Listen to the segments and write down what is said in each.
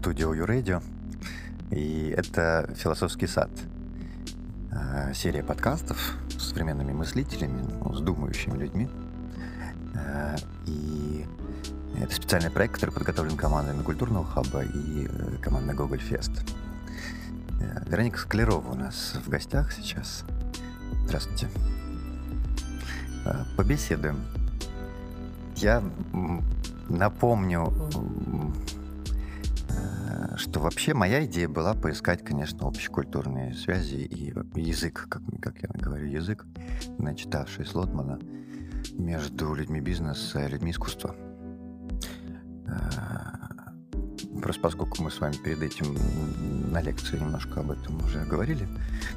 OU Radio. И это «Философский сад». А, серия подкастов с современными мыслителями, ну, с думающими людьми. А, и это специальный проект, который подготовлен командами Культурного хаба и э, командой Гоголь Фест. Э, Вероника Склерова у нас в гостях сейчас. Здравствуйте. Побеседуем. Я напомню, что вообще моя идея была поискать, конечно, общекультурные связи и язык, как, как я говорю, язык, начитавший Слотмана, между людьми бизнеса и людьми искусства. Просто поскольку мы с вами перед этим на лекции немножко об этом уже говорили.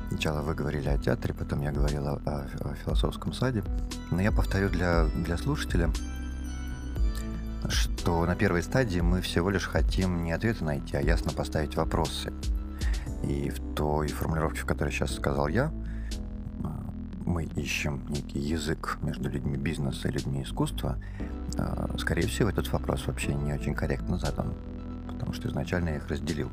Сначала вы говорили о театре, потом я говорил о, о философском саде. Но я повторю для, для слушателя, что на первой стадии мы всего лишь хотим не ответы найти, а ясно поставить вопросы. И в той формулировке, в которой сейчас сказал я, мы ищем некий язык между людьми бизнеса и людьми искусства, скорее всего, этот вопрос вообще не очень корректно задан потому что изначально я их разделил.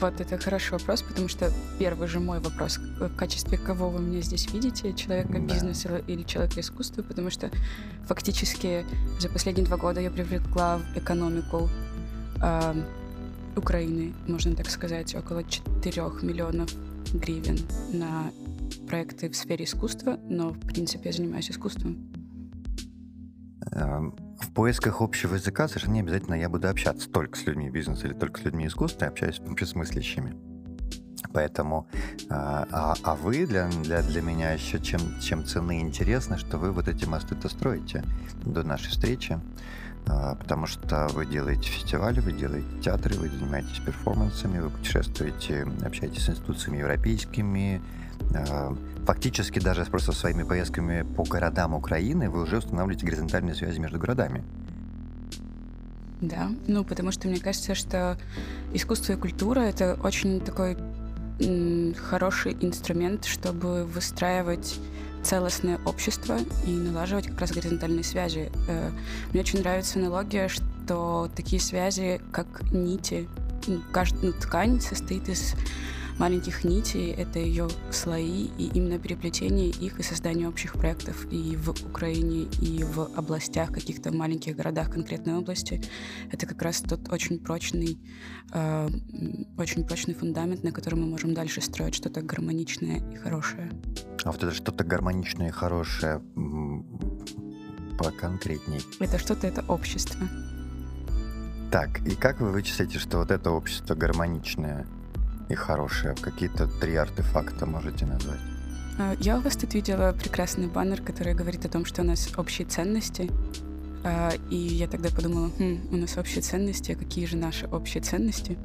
Вот это хороший вопрос, потому что первый же мой вопрос, в качестве кого вы меня здесь видите, человека да. бизнеса или человека искусства, потому что фактически за последние два года я привлекла в экономику э, Украины, можно так сказать, около 4 миллионов гривен на проекты в сфере искусства, но в принципе я занимаюсь искусством. Эм, в поисках общего языка совершенно не обязательно я буду общаться только с людьми бизнеса или только с людьми искусства, я общаюсь с мыслящими. Поэтому, а, а, а вы для, для, для меня еще чем, чем цены интересно, что вы вот эти мосты-то строите до нашей встречи, а, потому что вы делаете фестивали, вы делаете театры, вы занимаетесь перформансами, вы путешествуете, общаетесь с институциями европейскими, а, фактически даже просто своими поездками по городам Украины вы уже устанавливаете горизонтальные связи между городами. Да, ну потому что мне кажется, что искусство и культура это очень такой хороший инструмент, чтобы выстраивать целостное общество и налаживать как раз горизонтальные связи. Э, мне очень нравится аналогия, что такие связи, как нити, каждая ну, ткань состоит из маленьких нитей, это ее слои, и именно переплетение их и создание общих проектов и в Украине, и в областях, каких-то маленьких городах конкретной области, это как раз тот очень прочный, э, очень прочный фундамент, на котором мы можем дальше строить что-то гармоничное и хорошее. А вот это что-то гармоничное и хорошее поконкретней. Это что-то, это общество. Так, и как вы вычислите, что вот это общество гармоничное? И хорошее? Какие-то три артефакта можете назвать? А, я у вас тут видела прекрасный баннер, который говорит о том, что у нас общие ценности. А, и я тогда подумала, хм, у нас общие ценности, а какие же наши общие ценности?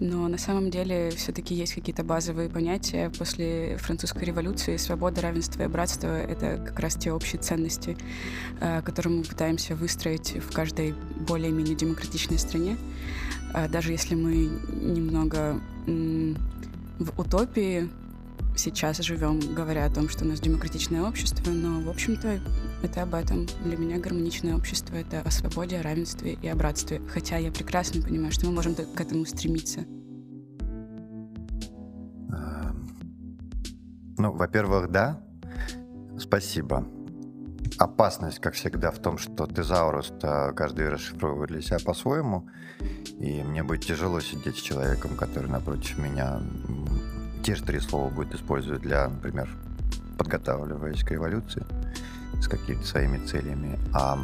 Но на самом деле все-таки есть какие-то базовые понятия. После французской революции свобода, равенство и братство — это как раз те общие ценности, которые мы пытаемся выстроить в каждой более-менее демократичной стране. Даже если мы немного в утопии сейчас живем, говоря о том, что у нас демократичное общество, но, в общем-то, это об этом. Для меня гармоничное общество — это о свободе, о равенстве и о братстве. Хотя я прекрасно понимаю, что мы можем к этому стремиться. Эм, ну, во-первых, да. Спасибо. Опасность, как всегда, в том, что тезаурус каждый расшифровывает для себя по-своему. И мне будет тяжело сидеть с человеком, который напротив меня те же три слова будет использовать для, например, подготавливаясь к революции с какими-то своими целями. А,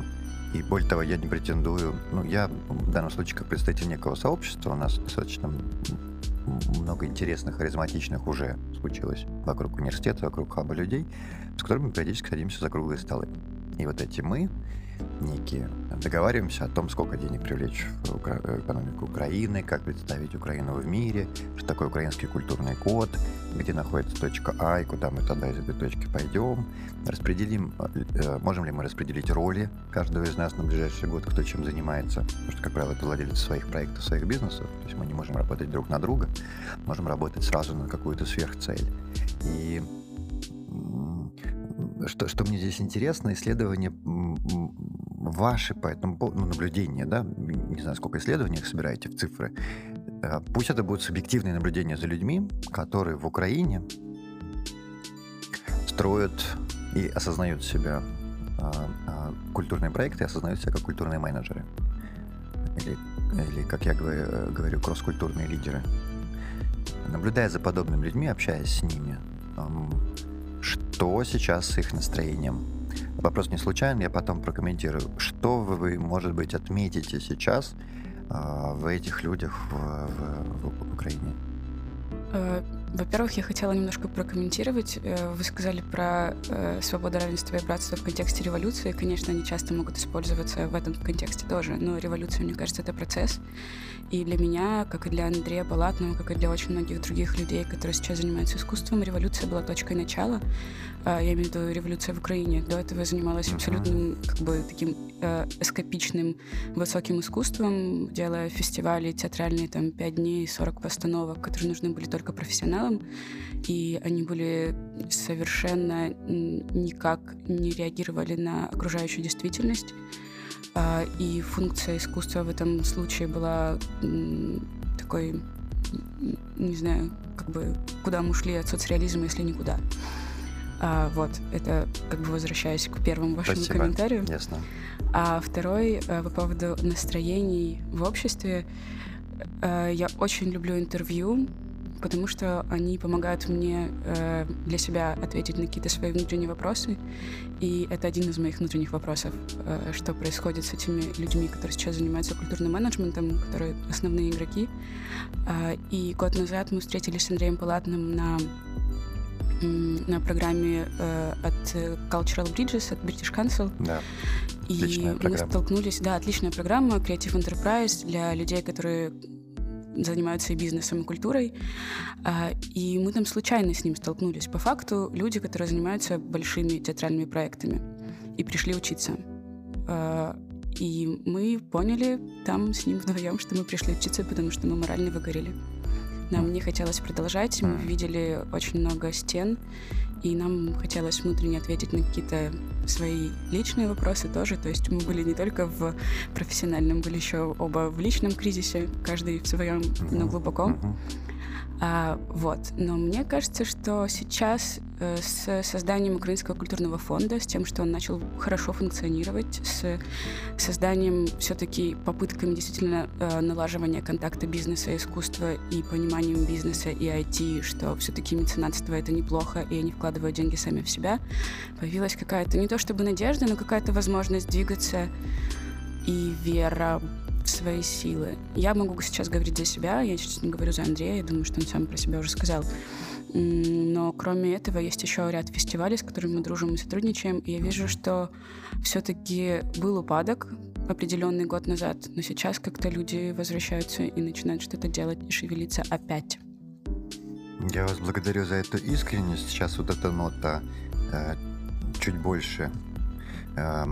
и более того, я не претендую, ну, я в данном случае как представитель некого сообщества, у нас достаточно много интересных, харизматичных уже случилось вокруг университета, вокруг хаба людей, с которыми периодически садимся за круглые столы. И вот эти мы, некие, договариваемся о том, сколько денег привлечь в экономику Украины, как представить Украину в мире, что такое украинский культурный код, где находится точка А и куда мы тогда из этой точки пойдем. Распределим, э, можем ли мы распределить роли каждого из нас на ближайший год, кто чем занимается. Потому что, как правило, это владельцы своих проектов, своих бизнесов. То есть мы не можем работать друг на друга, можем работать сразу на какую-то сверхцель. И что, что мне здесь интересно, исследования ваши по этому ну, наблюдения, да, не знаю, сколько исследований их собираете в цифры, э, пусть это будут субъективные наблюдения за людьми, которые в Украине строят и осознают себя а, а, культурные проекты, осознают себя как культурные менеджеры. Или, или как я говорю, говорю кросс-культурные лидеры. Наблюдая за подобными людьми, общаясь с ними, что сейчас с их настроением? Вопрос не случайный, я потом прокомментирую. Что вы, может быть, отметите сейчас э, в этих людях в, в, в Украине? Во-первых, я хотела немножко прокомментировать. Э, вы сказали про э, свободу, равенство и братство в контексте революции. Конечно, они часто могут использоваться в этом контексте тоже, но революция, мне кажется, это процесс. И для меня, как и для Андрея Балатного, как и для очень многих других людей, которые сейчас занимаются искусством, революция была точкой начала. Э, я имею в виду революция в Украине. До этого я занималась абсолютно как бы таким э, эскапичным высоким искусством, делая фестивали театральные там 5 дней, 40 постановок, которые нужны были только профессионалам. И они были совершенно никак не реагировали на окружающую действительность. А, и функция искусства в этом случае была такой, не знаю, как бы, куда мы ушли от соцреализма, если никуда. А, вот, это как бы возвращаясь к первому вашему Спасибо. комментарию. Ясно. А второй а, по поводу настроений в обществе. А, я очень люблю интервью потому что они помогают мне э, для себя ответить на какие-то свои внутренние вопросы. И это один из моих внутренних вопросов, э, что происходит с этими людьми, которые сейчас занимаются культурным менеджментом, которые основные игроки. Э, и год назад мы встретились с Андреем Палатным на на программе э, от Cultural Bridges, от British Council. Да. И мы столкнулись, да, отличная программа Creative Enterprise для людей, которые занимаются и бизнесом, и культурой. А, и мы там случайно с ним столкнулись. По факту люди, которые занимаются большими театральными проектами и пришли учиться. А, и мы поняли там с ним вдвоем, что мы пришли учиться, потому что мы морально выгорели. Нам не хотелось продолжать, мы видели очень много стен, и нам хотелось внутренне ответить на какие-то свои личные вопросы тоже. То есть мы были не только в профессиональном, были еще оба в личном кризисе, каждый в своем, но глубоко. А, вот. Но мне кажется, что сейчас э, с созданием Украинского культурного фонда, с тем, что он начал хорошо функционировать, с созданием все-таки попытками действительно э, налаживания контакта бизнеса и искусства и пониманием бизнеса и IT, что все-таки меценатство это неплохо, и они вкладывают деньги сами в себя, появилась какая-то не то чтобы надежда, но какая-то возможность двигаться и вера свои силы. Я могу сейчас говорить за себя, я сейчас не говорю за Андрея, я думаю, что он сам про себя уже сказал. Но кроме этого есть еще ряд фестивалей, с которыми мы дружим и сотрудничаем, и я вижу, что все-таки был упадок определенный год назад, но сейчас как-то люди возвращаются и начинают что-то делать и шевелиться опять. Я вас благодарю за эту искренность. Сейчас вот эта нота э, чуть больше э,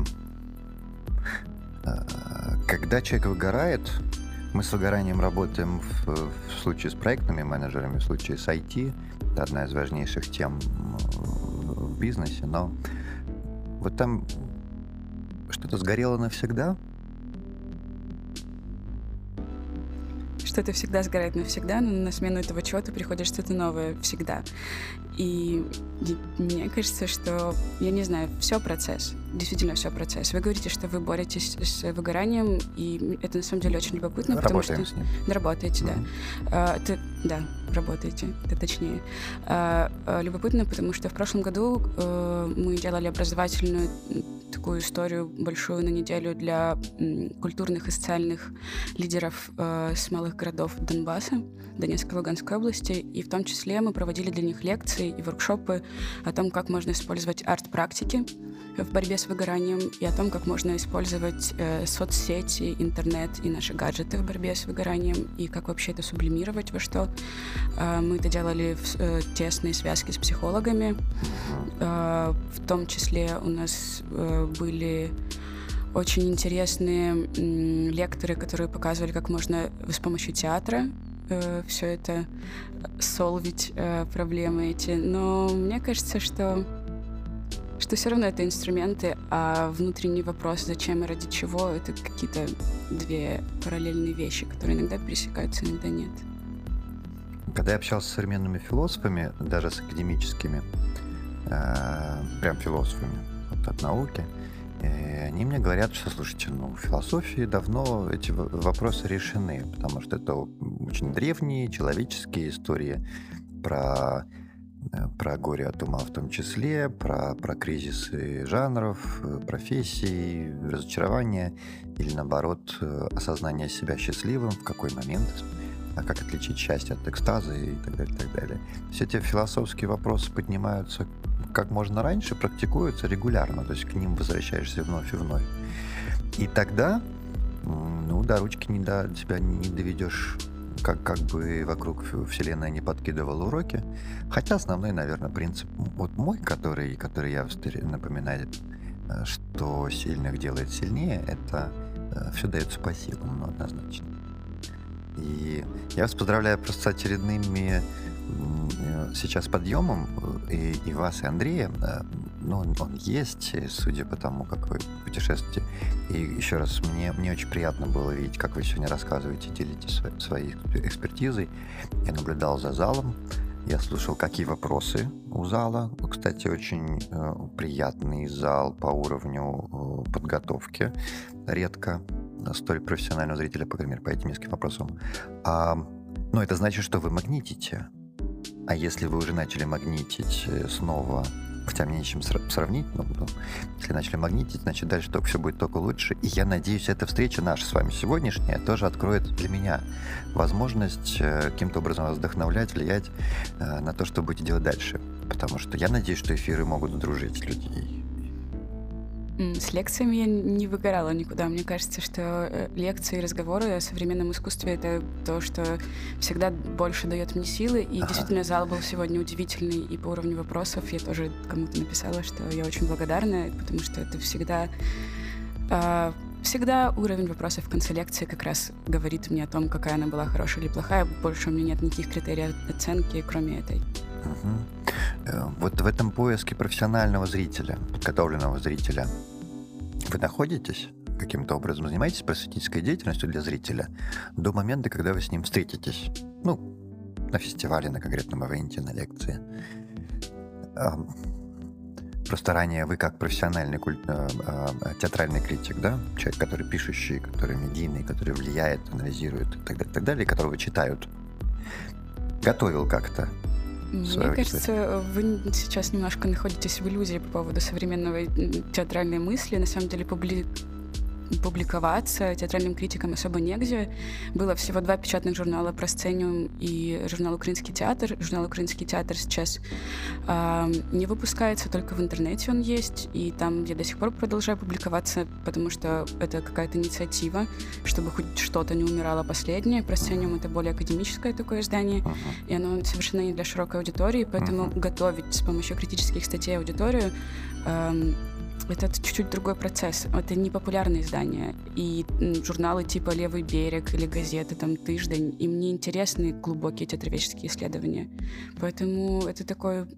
когда человек выгорает, мы с выгоранием работаем в, в случае с проектными менеджерами, в случае с IT. Это одна из важнейших тем в бизнесе, но вот там что-то сгорело навсегда. Что-то всегда сгорает навсегда, но на смену этого чего-то приходит что-то новое всегда. И мне кажется, что, я не знаю, все процесс. Действительно, все процесс. Вы говорите, что вы боретесь с выгоранием, и это на самом деле очень любопытно, Работаем потому что... С ним. Работаете, mm-hmm. да. А, это, да, работаете, это точнее. А, а, любопытно, потому что в прошлом году а, мы делали образовательную такую историю большую на неделю для культурных и социальных лидеров э, с малых городов Донбасса, Донецкой и Луганской области, и в том числе мы проводили для них лекции и воркшопы о том, как можно использовать арт-практики в борьбе с выгоранием и о том, как можно использовать э, соцсети, интернет и наши гаджеты в борьбе с выгоранием и как вообще это сублимировать во что. Э, мы это делали в э, тесной связке с психологами. Э, в том числе у нас были очень интересные лекторы, которые показывали, как можно с помощью театра э, все это солвить э, проблемы эти. Но мне кажется, что что все равно это инструменты, а внутренний вопрос, зачем и ради чего, это какие-то две параллельные вещи, которые иногда пересекаются, иногда нет. Когда я общался с современными философами, даже с академическими, э, прям философами вот, от науки, э, они мне говорят, что, слушайте, ну, в философии давно эти вопросы решены, потому что это очень древние человеческие истории про Э, про горе от ума в том числе, про, про кризисы жанров, профессий, разочарования или, наоборот, осознание себя счастливым, в какой момент, а как отличить счастье от экстаза и так далее, и так далее. Все эти философские вопросы поднимаются как можно раньше, практикуются регулярно, то есть к ним возвращаешься вновь и вновь. И тогда, ну, до ручки не до тебя не доведешь как, как бы вокруг Вселенная не подкидывала уроки. Хотя основной, наверное, принцип вот мой, который, который я напоминаю, э, что сильных делает сильнее, это э, все дается по силам, ну, однозначно. И я вас поздравляю просто с очередными э, сейчас подъемом и, и вас, и Андрея. Ну, он, есть, судя по тому, как вы путешествуете. И еще раз, мне, мне очень приятно было видеть, как вы сегодня рассказываете, делитесь своей экспертизой. Я наблюдал за залом, я слушал, какие вопросы у зала. Кстати, очень э, приятный зал по уровню э, подготовки. Редко столь профессионального зрителя, по крайней мере, по этим нескольким вопросам. А, но это значит, что вы магнитите. А если вы уже начали магнитить э, снова хотя мне нечем сравнить, но ну, если начали магнитить, значит дальше только все будет только лучше. И я надеюсь, эта встреча наша с вами сегодняшняя тоже откроет для меня возможность э, каким-то образом вас вдохновлять, влиять э, на то, что будете делать дальше. Потому что я надеюсь, что эфиры могут дружить людей с лекциями я не выгорала никуда. Мне кажется, что э, лекции и разговоры о современном искусстве — это то, что всегда больше дает мне силы. И ага. действительно, зал был сегодня удивительный. И по уровню вопросов я тоже кому-то написала, что я очень благодарна, потому что это всегда... Э, всегда уровень вопросов в конце лекции как раз говорит мне о том, какая она была хорошая или плохая. Больше у меня нет никаких критериев оценки, кроме этой. Угу. Вот в этом поиске профессионального зрителя, подготовленного зрителя, вы находитесь? Каким-то образом занимаетесь просветительской деятельностью для зрителя до момента, когда вы с ним встретитесь? Ну, на фестивале, на конкретном ивенте, на лекции. Просто ранее вы как профессиональный культ, э, э, театральный критик, да, человек, который пишущий, который медийный, который влияет, анализирует и так далее, и так далее, которого читают, готовил как-то мне кажется, вы сейчас немножко находитесь в иллюзии по поводу современного театральной мысли. На самом деле, публи публиковаться театральным критикам особо негде. Было всего два печатных журнала про сцениум и журнал «Украинский театр». Журнал «Украинский театр» сейчас э, не выпускается, только в интернете он есть, и там я до сих пор продолжаю публиковаться, потому что это какая-то инициатива, чтобы хоть что-то не умирало последнее. Про сцениум — это более академическое такое издание, и оно совершенно не для широкой аудитории, поэтому готовить с помощью критических статей аудиторию э, это чуть-чуть другой процесс. Это не популярные издания. И журналы типа «Левый берег» или газеты, там «Тыждень», им не интересны глубокие театроведческие исследования. Поэтому это такое...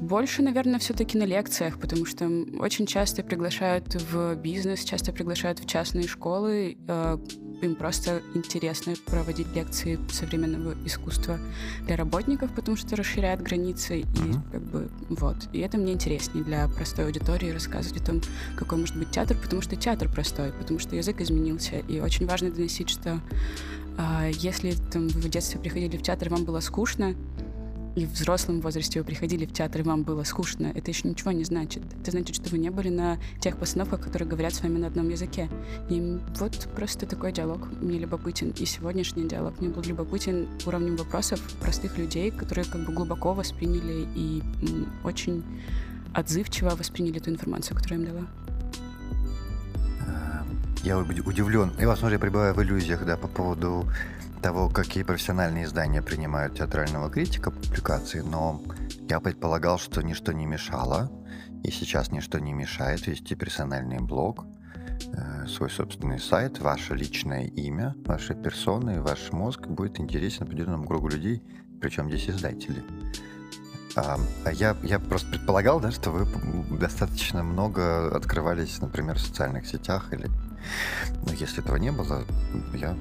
Больше, наверное, все-таки на лекциях, потому что очень часто приглашают в бизнес, часто приглашают в частные школы, э, им просто интересно проводить лекции современного искусства для работников, потому что расширяет границы, и как бы вот. И это мне интереснее для простой аудитории рассказывать о том, какой может быть театр, потому что театр простой, потому что язык изменился, и очень важно доносить, что а, если там, вы в детстве приходили в театр, вам было скучно, и в взрослом возрасте вы приходили в театр, и вам было скучно, это еще ничего не значит. Это значит, что вы не были на тех постановках, которые говорят с вами на одном языке. И вот просто такой диалог мне любопытен. И сегодняшний диалог мне был любопытен уровнем вопросов простых людей, которые как бы глубоко восприняли и очень отзывчиво восприняли ту информацию, которую я им дала. Я удивлен. И, возможно, я пребываю в иллюзиях, да, по поводу того, какие профессиональные издания принимают театрального критика публикации, но я предполагал, что ничто не мешало, и сейчас ничто не мешает вести персональный блог, э, свой собственный сайт, ваше личное имя, ваши персоны, ваш мозг будет интересен определенному кругу людей, причем здесь издатели. А, а я, я просто предполагал, да, что вы достаточно много открывались, например, в социальных сетях или... Ну, если этого не было, я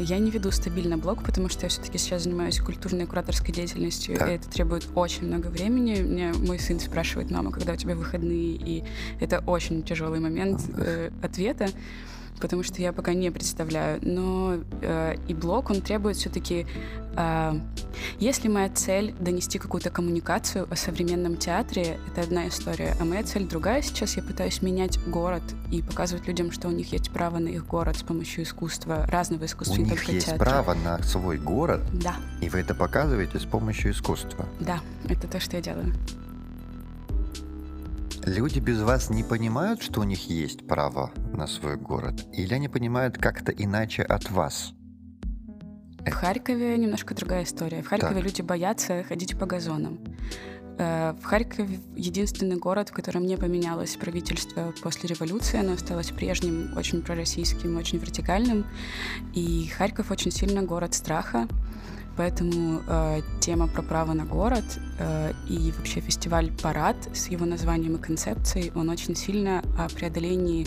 я не веду стабильно блог, потому что я все-таки сейчас занимаюсь культурной кураторской деятельностью, да. и это требует очень много времени. Мне мой сын спрашивает, мама, когда у тебя выходные, и это очень тяжелый момент э, ответа потому что я пока не представляю. Но э, и блог, он требует все-таки... Э, если моя цель донести какую-то коммуникацию о современном театре, это одна история, а моя цель другая. Сейчас я пытаюсь менять город и показывать людям, что у них есть право на их город с помощью искусства, разного искусства, у не них есть театра. право на свой город? Да. И вы это показываете с помощью искусства? Да, это то, что я делаю. Люди без вас не понимают, что у них есть право на свой город? Или они понимают как-то иначе от вас? В Харькове немножко другая история. В Харькове Так. люди боятся ходить по газонам. Э, В Харькове единственный город, в котором не поменялось правительство после революции. Оно осталось прежним, очень пророссийским, очень вертикальным. И Харьков очень сильно город страха. Поэтому э, тема про право на город э, и вообще фестиваль «Парад» с его названием и концепцией, он очень сильно о преодолении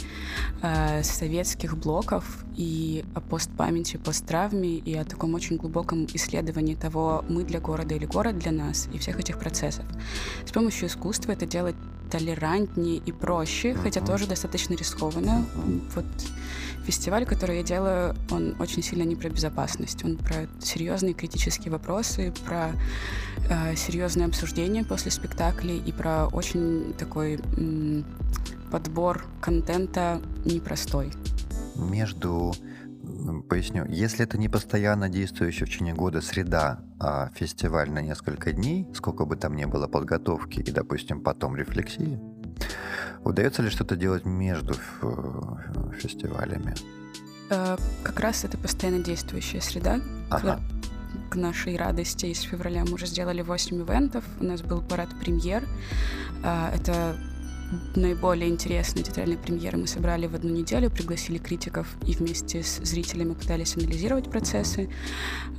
э, советских блоков и о постпамяти, посттравме и о таком очень глубоком исследовании того, мы для города или город для нас, и всех этих процессов. С помощью искусства это делать толерантнее и проще, хотя тоже достаточно рискованно. Вот фестиваль, который я делаю, он очень сильно не про безопасность, он про серьезные критические вопросы, про э, серьезное обсуждение после спектаклей и про очень такой м, подбор контента непростой. Между, поясню, если это не постоянно действующая в течение года среда, а фестиваль на несколько дней, сколько бы там ни было подготовки и, допустим, потом рефлексии, удается ли что-то делать между ф- фестивалями? Э, как раз это постоянно действующая среда. Ага. К нашей радости из февраля мы уже сделали 8 ивентов. У нас был парад премьер. Э, Это наиболее интересные театральные премьеры мы собрали в одну неделю, пригласили критиков и вместе с зрителями пытались анализировать процессы.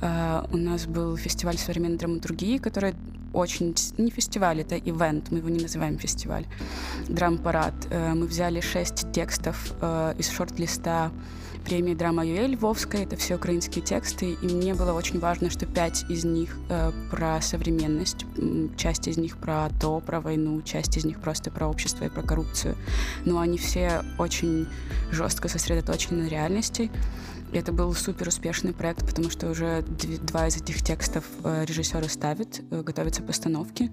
Э, У нас был фестиваль современной драматургии, который очень... Не фестиваль, это ивент, мы его не называем фестиваль. Драм-парад. Э, Мы взяли шесть текстов э, из шорт-листа премии «Драма Юэ» Львовская. Это все украинские тексты, и мне было очень важно, что пять из них э, про современность, часть из них про то, про войну, часть из них просто про общество и про коррупцию. Но они все очень жестко сосредоточены на реальности. Это был супер успешный проект, потому что уже дв- два из этих текстов э, режиссеры ставят, э, готовятся постановки.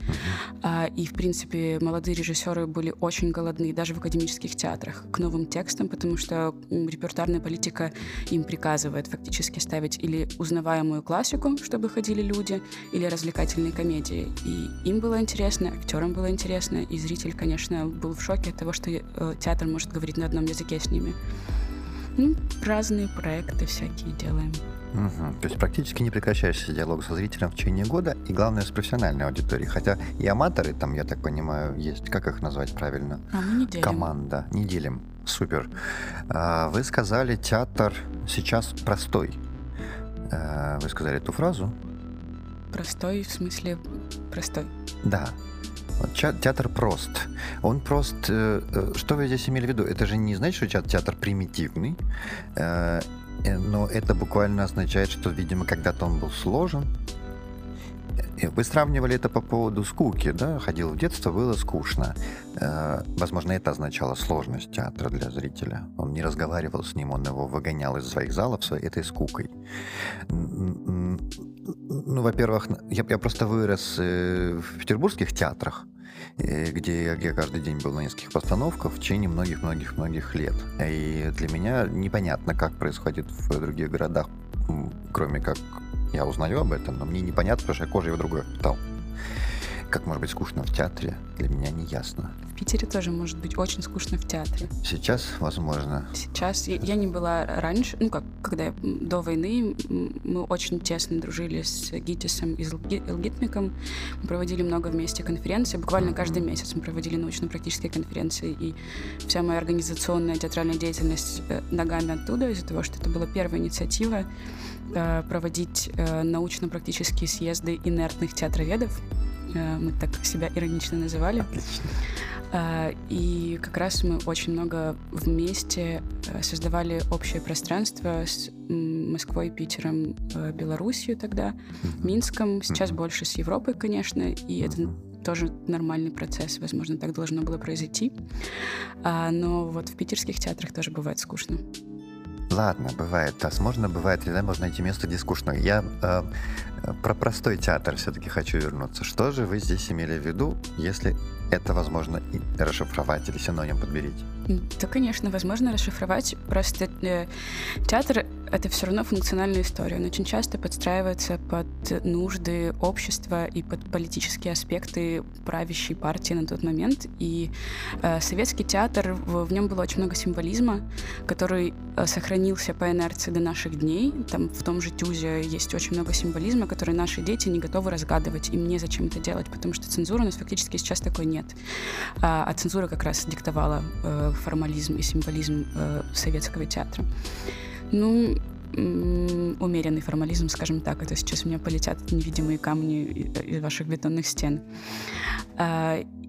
А, и, в принципе, молодые режиссеры были очень голодны, даже в академических театрах, к новым текстам, потому что репертуарная политика им приказывает фактически ставить или узнаваемую классику, чтобы ходили люди, или развлекательные комедии. И им было интересно, актерам было интересно, и зритель, конечно, был в шоке от того, что э, театр может говорить на одном языке с ними. Ну, разные проекты всякие делаем. Мгм. То есть практически не прекращающийся диалог со зрителем в течение года, и главное, с профессиональной аудиторией. Хотя и аматоры там, я так понимаю, есть. Как их назвать правильно? А мы не делим. Команда. Не делим. Супер. А, Вы сказали, театр сейчас простой. А, Вы сказали эту фразу? Простой, в смысле простой. Да. Театр прост. Он прост. э, э, Что вы здесь имели в виду? Это же не значит, что театр, примитивный, э, но это буквально означает, что, видимо, когда-то он был сложен. Вы сравнивали это по поводу скуки, да? Ходил в детство, было скучно. Э, Возможно, это означало сложность театра для зрителя. Он не разговаривал с ним, он его выгонял из своих залов своей этой скукой. Ну, во-первых, я, я просто вырос э, в петербургских театрах, э, где я, каждый день был на нескольких постановках в течение многих-многих-многих лет. И для меня непонятно, как происходит в других городах, кроме как я узнаю об этом, но мне непонятно, потому что я кожей в другой впитал. Как может быть скучно в театре, для меня не ясно. В Питере тоже может быть очень скучно в театре. Сейчас, возможно, Сейчас я, я не была раньше, ну как, когда я, до войны мы очень тесно дружили с ГИТИСом и Элгитмиком. Мы проводили много вместе конференций. Буквально каждый месяц мы проводили научно-практические конференции. И вся моя организационная театральная деятельность э, ногами оттуда, из-за того, что это была первая инициатива проводить э, научно-практические съезды инертных театроведов. Э, мы так себя иронично называли. Отлично. Э, и как раз мы очень много вместе э, создавали общее пространство с Москвой, Питером, Белоруссией тогда, Минском. Сейчас больше с Европой, конечно, и это тоже нормальный процесс, возможно, так должно было произойти. А, но вот в питерских театрах тоже бывает скучно. Ладно, бывает. Возможно, бывает, иногда можно найти место, где скучно. Я э, про простой театр все-таки хочу вернуться. Что же вы здесь имели в виду, если это возможно и расшифровать или синоним подберите? Да, конечно, возможно расшифровать. Просто э, театр это все равно функциональная история. Он очень часто подстраивается под нужды общества и под политические аспекты правящей партии на тот момент. И э, советский театр, в, в нем было очень много символизма, который э, сохранился по инерции до наших дней. Там в том же Тюзе есть очень много символизма, который наши дети не готовы разгадывать. Им не зачем это делать, потому что цензуры у нас фактически сейчас такой нет. А, а цензура как раз диктовала э, формализм и символизм э, советского театра. Ну, умеренный формализм, скажем так. Это сейчас у меня полетят невидимые камни из ваших бетонных стен.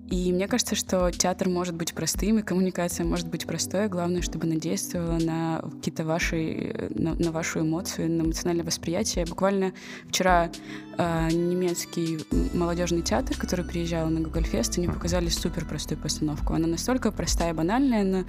И мне кажется, что театр может быть простым, и коммуникация может быть простой. Главное, чтобы она действовала на какие-то ваши, на, на вашу эмоцию, на эмоциональное восприятие. Буквально вчера э, немецкий молодежный театр, который приезжал на Fest, они показали супер простую постановку. Она настолько простая и банальная, но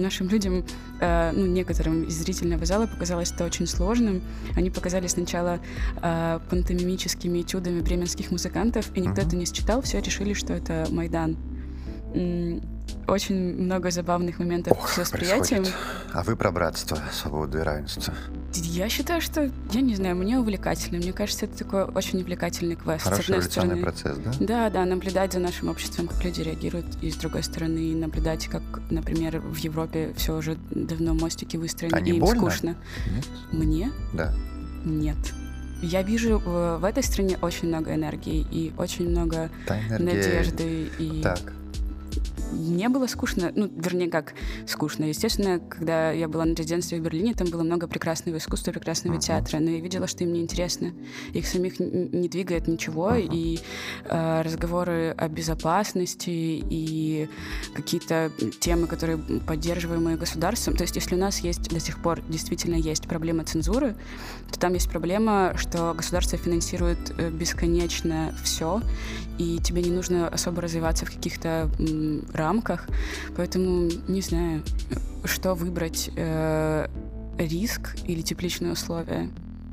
нашим людям, э, ну, некоторым из зрительного зала показалось это очень сложным. Они показали сначала э, пантомимическими этюдами бременских музыкантов, и никто uh-huh. это не считал, все решили, что это Майдан Майдан. Очень много забавных моментов Ох, с восприятием. Происходит. А вы про братство, свободу и равенство? Я считаю, что, я не знаю, мне увлекательно. Мне кажется, это такой очень увлекательный квест. Хороший эволюционный процесс, да? Да, да, наблюдать за нашим обществом, как люди реагируют, и с другой стороны наблюдать, как, например, в Европе все уже давно мостики выстроены, а и им больно? скучно. Нет? Мне? Да. Нет. Я вижу в, в этой стране очень много энергии и очень много надежды и так не было скучно, ну, вернее, как скучно. Естественно, когда я была на резиденции в Берлине, там было много прекрасного искусства, прекрасного uh-huh. театра, но я видела, что им не интересно. Их самих не двигает ничего, uh-huh. и э, разговоры о безопасности и какие-то темы, которые поддерживаемые государством. То есть, если у нас есть до сих пор действительно есть проблема цензуры, то там есть проблема, что государство финансирует э, бесконечно все, и тебе не нужно особо развиваться в каких-то рамках. Поэтому не знаю, что выбрать, э, риск или тепличные условия.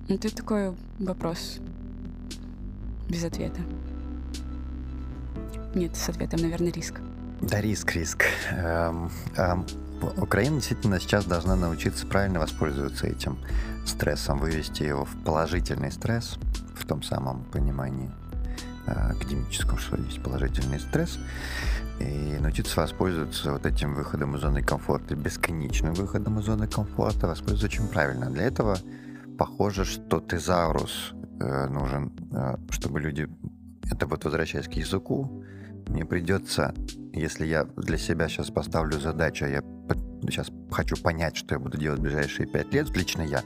Это такой вопрос без ответа. Нет, с ответом, наверное, риск. Да, риск, риск. Эм, эм, Украина действительно сейчас должна научиться правильно воспользоваться этим стрессом, вывести его в положительный стресс, в том самом понимании э, академическом, что есть положительный стресс, и научиться воспользоваться вот этим выходом из зоны комфорта, бесконечным выходом из зоны комфорта, воспользоваться очень правильно. Для этого похоже, что тезаурус э, нужен, э, чтобы люди, это вот возвращаясь к языку, мне придется, если я для себя сейчас поставлю задачу, а я сейчас хочу понять, что я буду делать в ближайшие пять лет, лично я,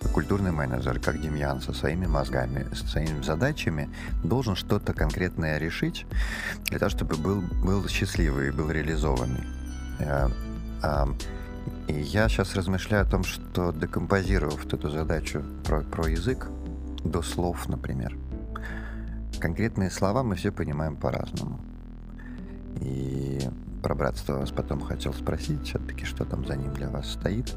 как культурный менеджер, как Демьян со своими мозгами, со своими задачами, должен что-то конкретное решить для того, чтобы был, был счастливый и был реализованный. Э, и я сейчас размышляю о том, что декомпозировав эту задачу про, про язык до слов, например, конкретные слова мы все понимаем по-разному. И про братство вас потом хотел спросить, все-таки, что там за ним для вас стоит.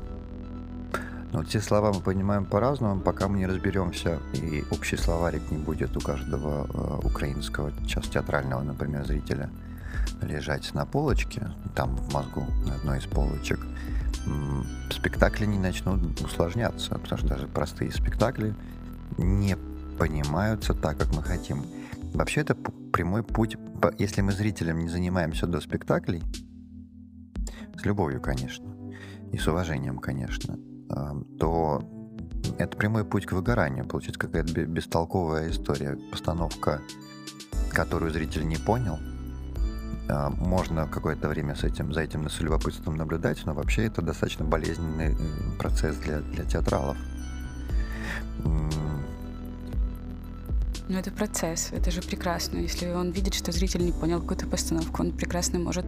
Но все слова мы понимаем по-разному, пока мы не разберемся, и общий словарик не будет у каждого э, украинского, сейчас театрального, например, зрителя лежать на полочке, там в мозгу, на одной из полочек, спектакли не начнут усложняться, потому что даже простые спектакли не понимаются так, как мы хотим. Вообще это прямой путь, если мы зрителям не занимаемся до спектаклей, с любовью, конечно, и с уважением, конечно, то это прямой путь к выгоранию. Получится какая-то бестолковая история, постановка, которую зритель не понял. А, можно какое-то время с этим, за этим с любопытством наблюдать, но вообще это достаточно болезненный процесс для, для театралов. Ну, это процесс, это же прекрасно. Если он видит, что зритель не понял какую-то постановку, он прекрасно может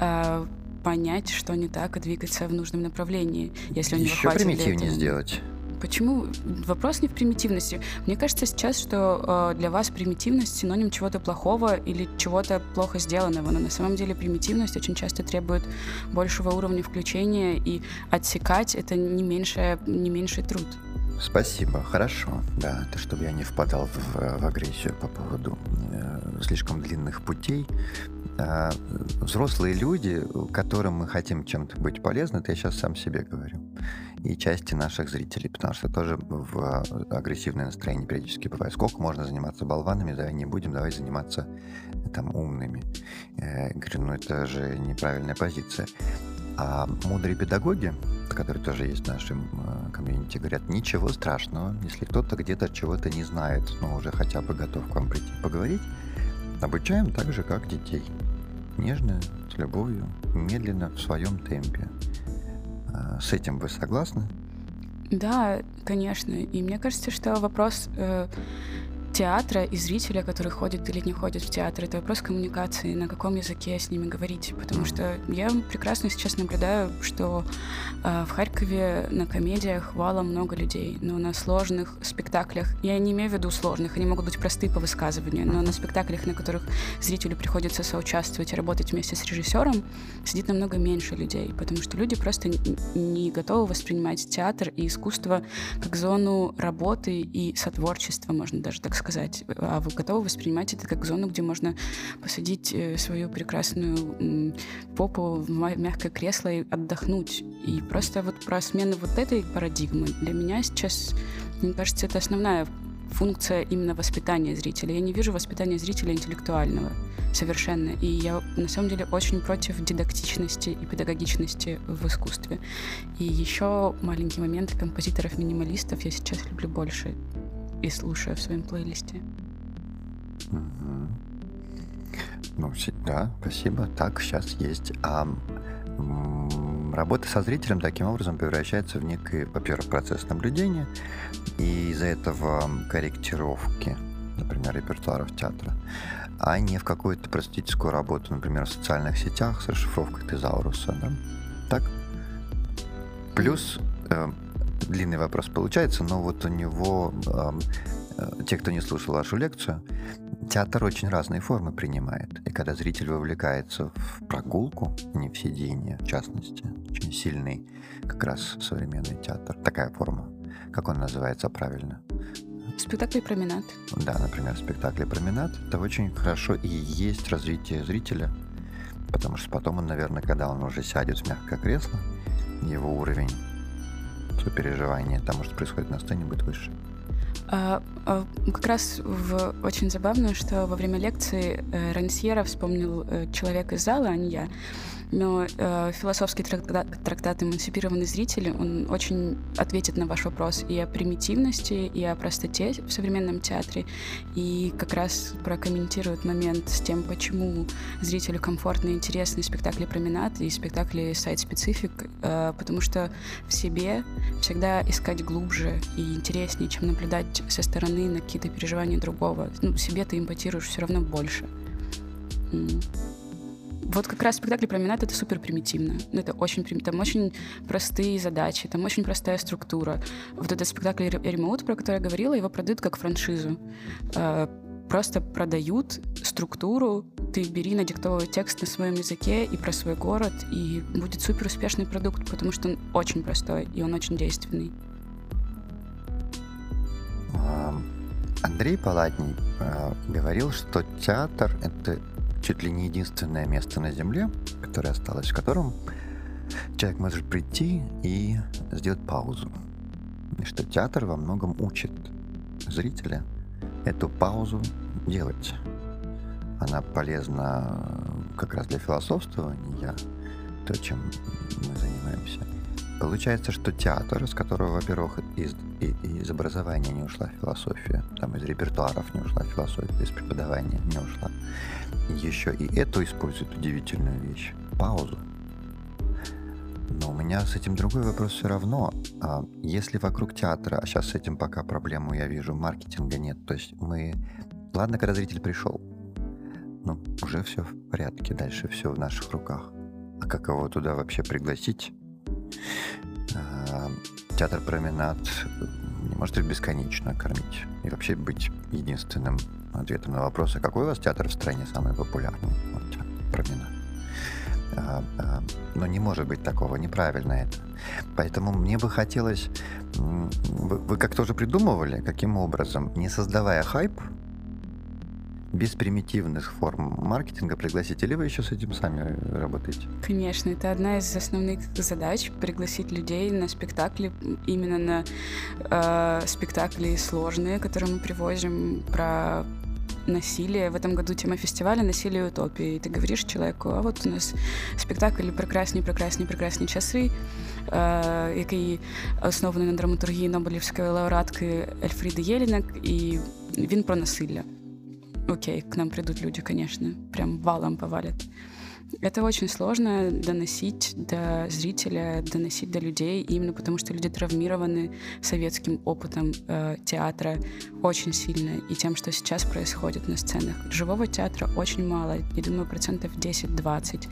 э, понять, что не так, и двигаться в нужном направлении. Если у него Еще хватит примитивнее этого. сделать. Почему? Вопрос не в примитивности. Мне кажется сейчас, что э, для вас примитивность синоним чего-то плохого или чего-то плохо сделанного. Но на самом деле примитивность очень часто требует большего уровня включения, и отсекать это не, меньше, не меньший труд. Спасибо, хорошо. Да, это чтобы я не впадал в, в агрессию по поводу э, слишком длинных путей. Э, взрослые люди, которым мы хотим чем-то быть полезны, это я сейчас сам себе говорю. И части наших зрителей, потому что тоже в агрессивное настроение периодически бывает. Сколько можно заниматься болванами, давай не будем, давай заниматься э, там умными. Э, говорю, ну это же неправильная позиция. А мудрые педагоги, которые тоже есть в нашем э, комьюнити, говорят, ничего страшного, если кто-то где-то чего-то не знает, но уже хотя бы готов к вам прийти поговорить, обучаем так же, как детей. Нежно, с любовью, медленно, в своем темпе. А, С этим вы согласны? Да, конечно. И мне кажется, что вопрос э, театра и зрителя, который ходит или не ходит в театр, это вопрос коммуникации, на каком языке с ними говорить. Потому что я прекрасно сейчас наблюдаю, что э, в Харькове на комедиях валом много людей, но на сложных спектаклях, я не имею в виду сложных, они могут быть простые по высказыванию, но на спектаклях, на которых зрителю приходится соучаствовать и работать вместе с режиссером, сидит намного меньше людей, потому что люди просто не готовы воспринимать театр и искусство как зону работы и сотворчества, можно даже так сказать. А вы готовы воспринимать это как зону, где можно посадить э, свою прекрасную попу в мягкое кресло и отдохнуть. И просто вот про смену вот этой парадигмы для меня сейчас, мне кажется, это основная функция именно воспитания зрителя. Я не вижу воспитания зрителя интеллектуального совершенно. И я на самом деле очень против дидактичности и педагогичности в искусстве. И еще маленький момент композиторов-минималистов я сейчас люблю больше и слушаю в своем плейлисте. Ну, да, спасибо. Так, сейчас есть. А работа со зрителем таким образом превращается в некий, во-первых, процесс наблюдения, и из-за этого корректировки, например, репертуаров театра, а не в какую-то просветительскую работу, например, в социальных сетях с расшифровкой тезауруса, да? Так? Плюс э, длинный вопрос получается, но вот у него, э, те, кто не слушал вашу лекцию, театр очень разные формы принимает. И когда зритель вовлекается в прогулку, не в сидение, в частности, очень сильный как раз современный театр, такая форма, как он называется правильно? Спектакль «Променад». Да, например, спектакль «Променад» — это очень хорошо и есть развитие зрителя, потому что потом он, наверное, когда он уже сядет в мягкое кресло, его уровень сопереживания тому, что происходит на сцене, будет выше. А, а, как раз в, очень забавно, что во время лекции э, Рансьера вспомнил э, человек из зала, а не я. Но э, философский трактат, трактат «Эмансипированный зритель», он очень ответит на ваш вопрос и о примитивности, и о простоте в современном театре, и как раз прокомментирует момент с тем, почему зрителю комфортно и интересны спектакли «Променад» и спектакли «Сайт-специфик», э, потому что в себе всегда искать глубже и интереснее, чем наблюдать со стороны на какие-то переживания другого. Ну, себе ты импотируешь все равно больше. М. Вот как раз спектакль «Променад» — это супер примитивно. Ну, это очень прим- Там очень простые задачи, там очень простая структура. Вот этот спектакль «Ре- «Ремоут», про который я говорила, его продают как франшизу. Э, Просто продают структуру, ты бери, надиктовывай текст на своем языке и про свой город, и будет супер успешный продукт, потому что он очень простой и он очень действенный. Андрей Палатний а, говорил, что театр — это чуть ли не единственное место на Земле, которое осталось, в котором человек может прийти и сделать паузу. И что театр во многом учит зрителя эту паузу делать. Она полезна как раз для философствования, то, чем мы занимаемся. Получается, что театр, из которого, во-первых, из, из образования не ушла философия, там из репертуаров не ушла философия, из преподавания не ушла, еще и эту использует удивительную вещь — паузу. Но у меня с этим другой вопрос все равно. А если вокруг театра, а сейчас с этим пока проблему я вижу, маркетинга нет, то есть мы... Ладно, когда зритель пришел, ну, уже все в порядке, дальше все в наших руках. А как его туда вообще пригласить? А, театр «Променад» не может их бесконечно кормить. И вообще быть единственным ответом на вопрос, а какой у вас театр в стране самый популярный? Вот театр «Променад». А, а, но не может быть такого, неправильно это. Поэтому мне бы хотелось... Вы, как-то уже придумывали, каким образом, не создавая хайп, без примитивных форм маркетинга пригласить, или вы еще с этим сами работаете? Конечно, это одна из основных задач — пригласить людей на спектакли, именно на э, спектакли сложные, которые мы привозим про насилие. В этом году тема фестиваля «Насилие и утопии». И ты говоришь человеку, а вот у нас спектакль «Прекрасні, прекрасні, прекрасні часи», э, який оснований на драматургії Нобелівської лауреатки Ельфріди Єлінек, і він про насилля. Окей, к нам придут люди, конечно, прям валом повалят. Это очень сложно доносить до зрителя, доносить до людей, именно потому что люди травмированы советским опытом э, театра очень сильно и тем, что сейчас происходит на сценах. Живого театра очень мало, я думаю, процентов 10-20.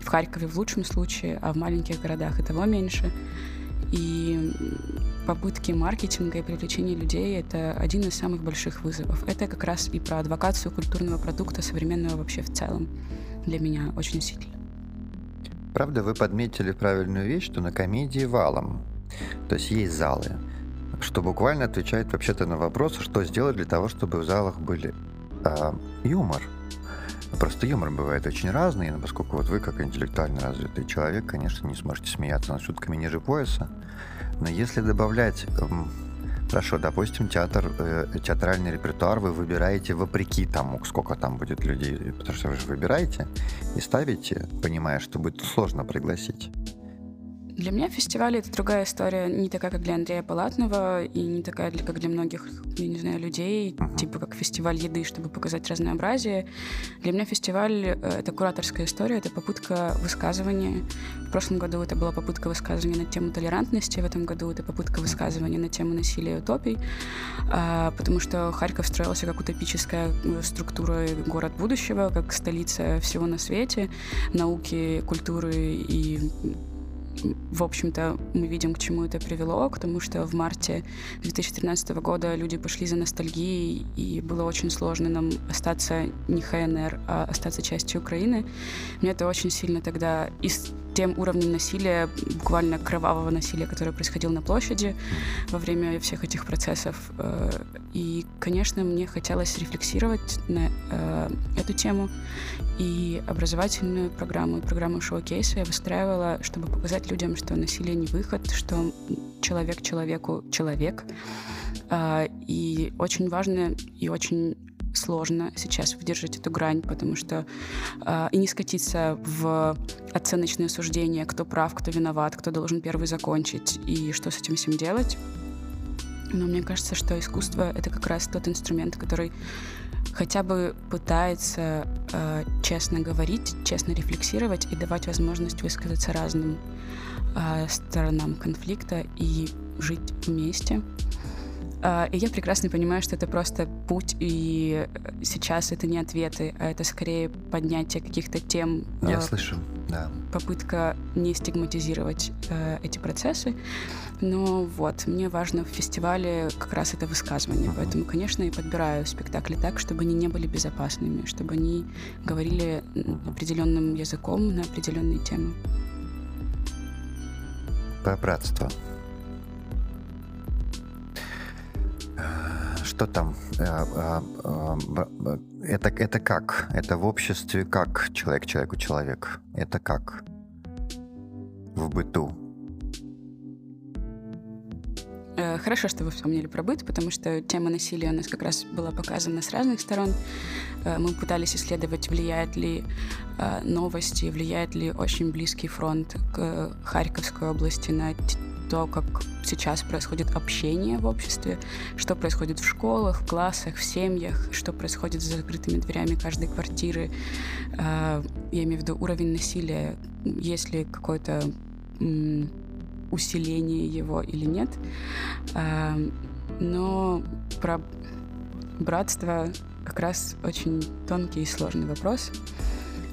В Харькове в лучшем случае, а в маленьких городах и того меньше. И попытки маркетинга и привлечения людей — это один из самых больших вызовов. Это как раз и про адвокацию культурного продукта современного вообще в целом для меня очень сильно. Правда, вы подметили правильную вещь, что на комедии валом. То есть есть залы, что буквально отвечает вообще-то на вопрос, что сделать для того, чтобы в залах были э, юмор. Просто юмор бывает очень разный, но поскольку вот вы, как интеллектуально развитый человек, конечно, не сможете смеяться над шутками ниже пояса, но если добавлять эм, Хорошо, допустим, театр, э, театральный репертуар вы выбираете вопреки тому, сколько там будет людей, потому что вы же выбираете и ставите, понимая, что будет сложно пригласить. Для меня фестиваль — это другая история, не такая, как для Андрея Палатного, и не такая, как для многих, я не знаю, людей, uh-huh. типа как фестиваль еды, чтобы показать разнообразие. Для меня фестиваль э, — это кураторская история, это попытка высказывания. В прошлом году это была попытка высказывания на тему толерантности, в этом году это попытка высказывания на тему насилия и утопий, а, потому что Харьков строился как утопическая э, структура город будущего, как столица всего на свете, науки, культуры и в общем-то, мы видим, к чему это привело, к тому, что в марте 2013 года люди пошли за ностальгией, и было очень сложно нам остаться не ХНР, а остаться частью Украины. Мне это очень сильно тогда из тем уровнем насилия, буквально кровавого насилия, которое происходило на площади во время всех этих процессов. Э, и, конечно, мне хотелось рефлексировать на э, эту тему. И образовательную программу, программу шоу-кейса я выстраивала, чтобы показать людям, что насилие не выход, что человек человеку человек. Э, и очень важно и очень сложно сейчас выдержать эту грань, потому что э, и не скатиться в оценочные суждения, кто прав, кто виноват, кто должен первый закончить и что с этим всем делать. Но мне кажется, что искусство — это как раз тот инструмент, который хотя бы пытается э, честно говорить, честно рефлексировать и давать возможность высказаться разным э, сторонам конфликта и жить вместе. А, и я прекрасно понимаю, что это просто путь, и сейчас это не ответы, а это скорее поднятие каких-то тем. Я э, слышу, да. Попытка не стигматизировать э, эти процессы. Но вот, мне важно в фестивале как раз это высказывание. Uh-huh. Поэтому, конечно, я подбираю спектакли так, чтобы они не были безопасными, чтобы они говорили определенным языком на определенные темы. Про братство. Что там? Э, э, э, это, это как? Это в обществе как человек человеку человек? Это как? В быту? Хорошо, что вы вспомнили про быт, потому что тема насилия у нас как раз была показана с разных сторон. Мы пытались исследовать, влияет ли новости, влияет ли очень близкий фронт к Харьковской области на то, как сейчас происходит общение в обществе, что происходит в школах, в классах, в семьях, что происходит за закрытыми дверями каждой квартиры. А, я имею в виду уровень насилия, есть ли какой-то усиление его или нет. А, но про братство как раз очень тонкий и сложный вопрос,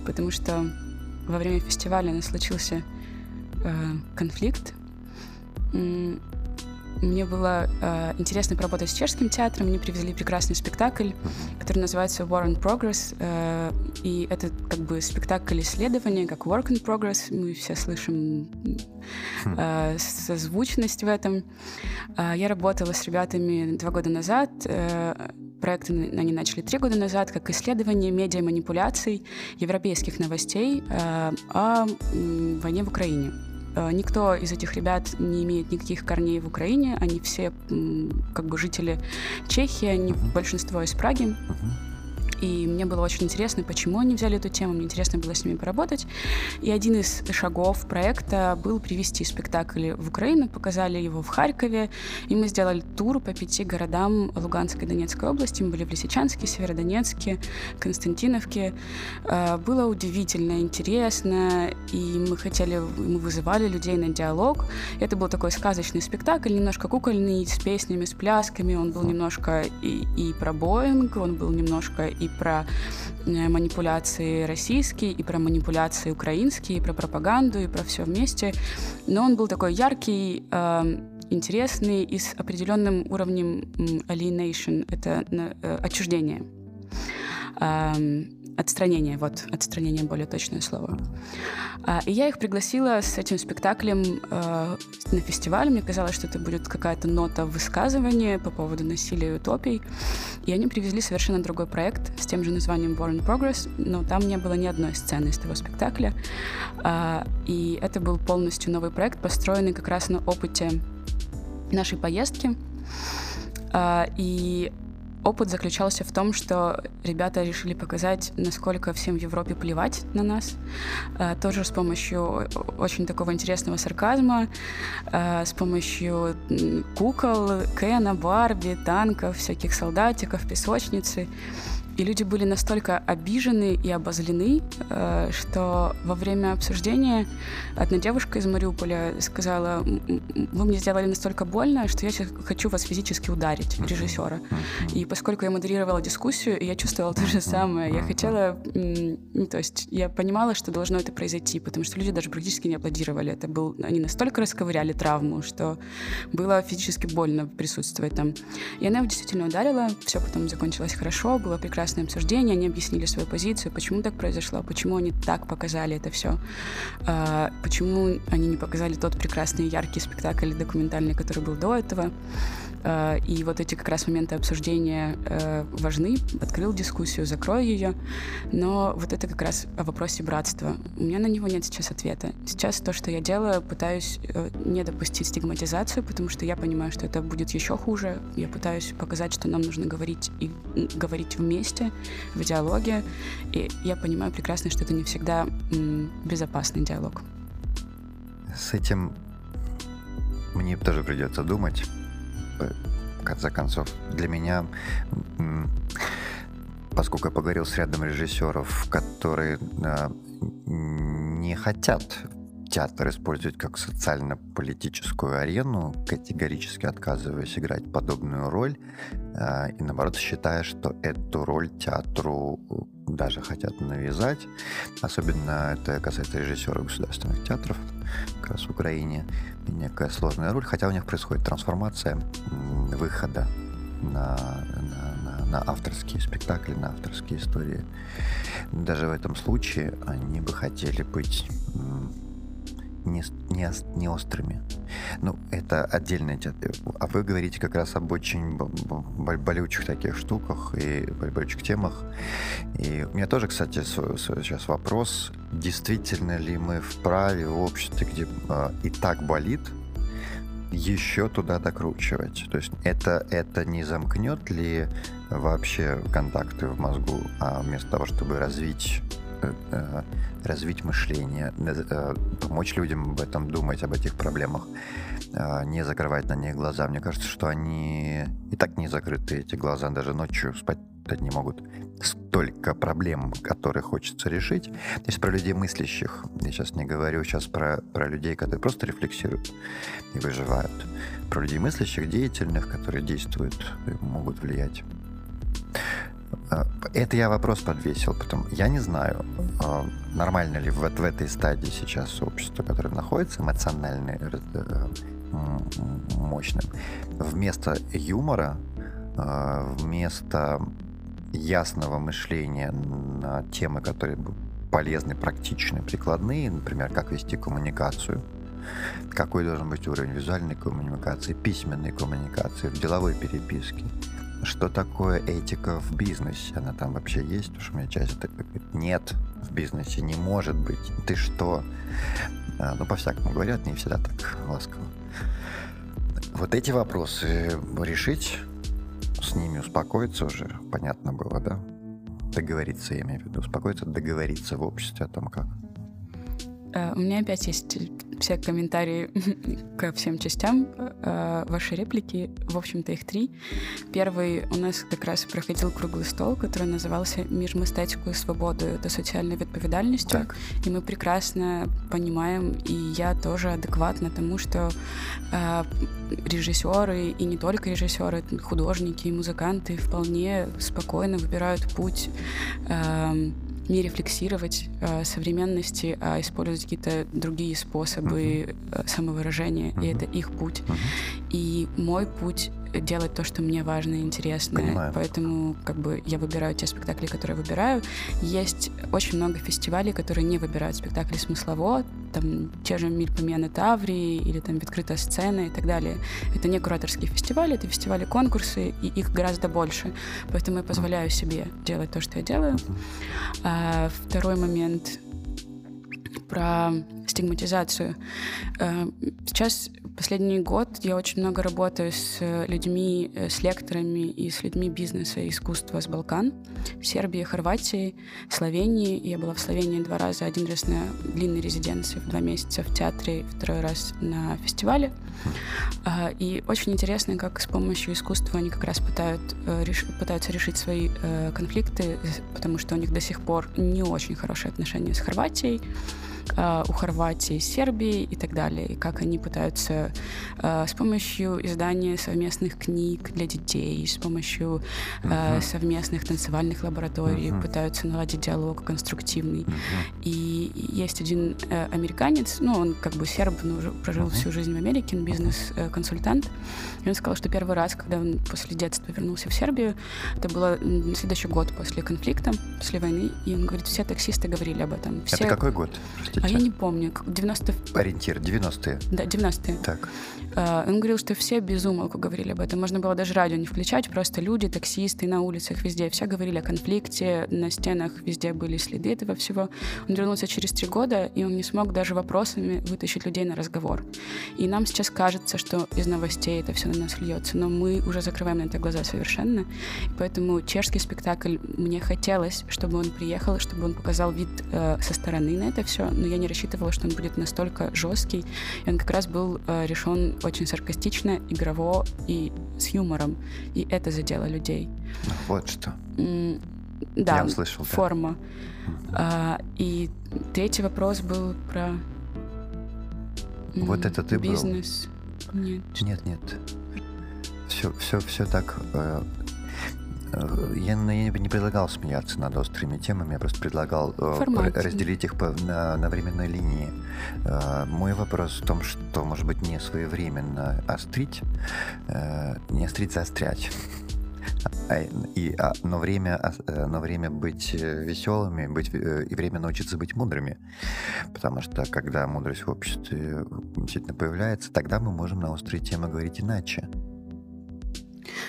потому что во время фестиваля у нас случился э, конфликт. Мне было э, интересно поработать с чешским театром. Мне привезли прекрасный спектакль, который называется War in Progress. Э, и это как бы спектакль исследования, как Work in Progress. Мы все слышим э, созвучность в этом. Э, я работала с ребятами два года назад. Э, проекты они начали три года назад, как исследование медиа-манипуляций европейских новостей э, о войне в Украине. Э, никто из этих ребят не имеет никаких корней в Украине, они все как бы жители Чехии, они большинство из Праги. Uh-huh. И мне было очень интересно, почему они взяли эту тему, мне интересно было с ними поработать. И один из шагов проекта был привести спектакль в Украину, показали его в Харькове, и мы сделали тур по пяти городам Луганской и Донецкой области. Мы были в Лисичанске, Северодонецке, Константиновке. Э, было удивительно, интересно, и мы хотели, мы вызывали людей на диалог. Это был такой сказочный спектакль, немножко кукольный, с песнями, с плясками. Он был немножко и, и про Боинг, он был немножко и про э, манипуляции российские, и про манипуляции украинские, и про пропаганду, и про все вместе. Но он был такой яркий, э, интересный и с определенным уровнем alienation, это э, отчуждение. Отстранение, вот, отстранение более точное слово. А, и я их пригласила с этим спектаклем э, на фестиваль. Мне казалось, что это будет какая-то нота высказывания по поводу насилия и утопий. И они привезли совершенно другой проект с тем же названием War in Progress, но там не было ни одной сцены из того спектакля. А, и это был полностью новый проект, построенный как раз на опыте нашей поездки. А, и опыт заключался в том, что ребята решили показать, насколько всем в Европе плевать на нас. Э, тоже с помощью очень такого интересного сарказма, э, с помощью кукол, Кена, Барби, танков, всяких солдатиков, песочницы. И люди были настолько обижены и обозлены, э, что во время обсуждения одна девушка из Мариуполя сказала, вы мне сделали настолько больно, что я сейчас хочу вас физически ударить, режиссера. И поскольку я модерировала дискуссию, я чувствовала то же самое. Я хотела, ну, то есть я понимала, что должно это произойти, потому что люди даже практически не аплодировали. Это был, они настолько расковыряли травму, что было физически больно присутствовать там. И она его действительно ударила, все потом закончилось хорошо, было прекрасно прекрасное обсуждение, они объяснили свою позицию, почему так произошло, почему они так показали это все, а, почему они не показали тот прекрасный яркий спектакль документальный, который был до этого. А, и вот эти как раз моменты обсуждения э, важны. Открыл дискуссию, закрою ее. Но вот это как раз о вопросе братства. У меня на него нет сейчас ответа. Сейчас то, что я делаю, пытаюсь э, не допустить стигматизацию, потому что я понимаю, что это будет еще хуже. Я пытаюсь показать, что нам нужно говорить и говорить вместе, в диалоге. И я понимаю прекрасно, что это не всегда безопасный диалог. С этим мне тоже придется думать в конце концов. Для меня, поскольку я поговорил с рядом режиссеров, которые не хотят театр использовать как социально-политическую арену, категорически отказываясь играть подобную роль, а, и наоборот считая, что эту роль театру даже хотят навязать. Особенно это касается режиссеров государственных театров, как раз в Украине. Некая сложная роль, хотя у них происходит трансформация выхода на, на, на, на авторские спектакли, на авторские истории. Даже в этом случае они бы хотели быть не, не, не острыми. Ну, это отдельная. А вы говорите как раз об очень болючих таких штуках и болючих темах. И у меня тоже, кстати, сейчас вопрос, действительно ли мы вправе в обществе, где э, и так болит, еще туда докручивать. То есть это, это не замкнет ли вообще контакты в мозгу, а вместо того, чтобы развить развить мышление, э, помочь людям об этом думать, об этих проблемах, э, не закрывать на них глаза. Мне кажется, что они и так не закрыты, эти глаза, даже ночью спать Они могут столько проблем, которые хочется решить. То есть про людей мыслящих. Я сейчас не говорю сейчас про, про людей, которые просто рефлексируют и выживают. Про людей мыслящих, деятельных, которые действуют и могут влиять. А, это я вопрос подвесил, потом я не знаю, а, нормально ли вот в этой стадии сейчас общество, которое находится, эмоционально э, мощным, вместо юмора, а, вместо ясного мышления на темы, которые полезны, практичны, прикладные, например, как вести коммуникацию, какой должен быть уровень визуальной коммуникации, письменной коммуникации, в деловой переписке, что такое этика в бизнесе? Она там вообще есть? Потому что у меня часть это нет в бизнесе, не может быть. Ты что? А, ну, по-всякому говорят, не всегда так ласково. Вот эти вопросы решить, с ними успокоиться уже, понятно было, да? Договориться, я имею в виду, успокоиться, договориться в обществе о том, как. Э, у меня опять есть все комментарии ко всем частям э, вашей реплики. В общем-то, их три. Первый у нас как раз проходил круглый стол, который назывался «Між мистецькою свободою та соціальною відповідальністю». Так. И мы прекрасно понимаем, и я тоже адекватно тому, что э, режиссеры, и не только режиссеры, художники и музыканты вполне спокойно выбирают путь э, не рефлексировать э, современности, а использовать какие-то другие способы uh-huh. самовыражения, uh-huh. и это их путь. Uh-huh. И мой путь делать то, что мне важно и интересно. Понимаю. Поэтому как бы я выбираю те спектакли, которые выбираю. Есть очень много фестивалей, которые не выбирают спектакли смыслово, там те же Мильпомена Таврии или там Открытая сцена и так далее. Это не кураторские фестивали, это фестивали-конкурсы, и их гораздо больше. Поэтому я позволяю себе делать то, что я делаю. А, второй момент про стигматизацию. Э, сейчас последний год я очень много работаю с людьми, э, с лекторами и с людьми бизнеса и искусства с Балкан, Сербии, Хорватии, Словении. Я была в Словении два раза, один раз на длинной резиденции в два месяца в театре, второй раз на фестивале. И очень интересно, как с помощью искусства они как раз пытают, э, пытаются решить свои конфликты, потому что у них до сих пор не очень хорошие отношения с Хорватией. Э, у Хорватии, Сербии и так далее, и как они пытаются э, с помощью издания совместных книг для детей, с помощью uh-huh. совместных танцевальных лабораторий uh-huh. пытаются наладить диалог конструктивный. Uh-huh. И есть один американец, ну, он как бы серб, но уже прожил uh-huh. всю жизнь в Америке, он бизнес-консультант, и он сказал, что первый раз, когда он после детства вернулся в Сербию, это было следующий год после конфликта, после войны, и он говорит, все таксисты говорили об этом. Все... Это какой год? А я не помню. 90... Ориентир, 90-е. Да, 90-е. Так. Uh, он говорил, что все без умолку говорили об этом. Можно было даже радио не включать, просто люди, таксисты на улицах, везде. Все говорили о конфликте, на стенах везде были следы этого всего. Он вернулся через три года, и он не смог даже вопросами вытащить людей на разговор. И нам сейчас кажется, что из новостей это все на нас льется, но мы уже закрываем на это глаза совершенно. И поэтому чешский спектакль, мне хотелось, чтобы он приехал, чтобы он показал вид э, со стороны на это все, но я не рассчитывала, что он будет настолько жесткий. И он как раз был э, решен очень саркастично, игрово и с юмором. И это задело людей. Вот что. Mm, да, Я услышал, форма. Да. А, и третий вопрос был про вот это ты бизнес. Был? Нет. Нет, нет. Все, все, все так э, Э, я не предлагал смеяться над острыми темами, я просто предлагал э, Формат. разделить их по, на, на временной линии. Э, мой вопрос в том, что, может быть, не своевременно острить, не острить, заострять. А, и, а, но, время, но время быть веселыми быть, и время научиться быть мудрыми. Потому что когда мудрость в обществе действительно появляется, тогда мы можем на острые темы говорить иначе.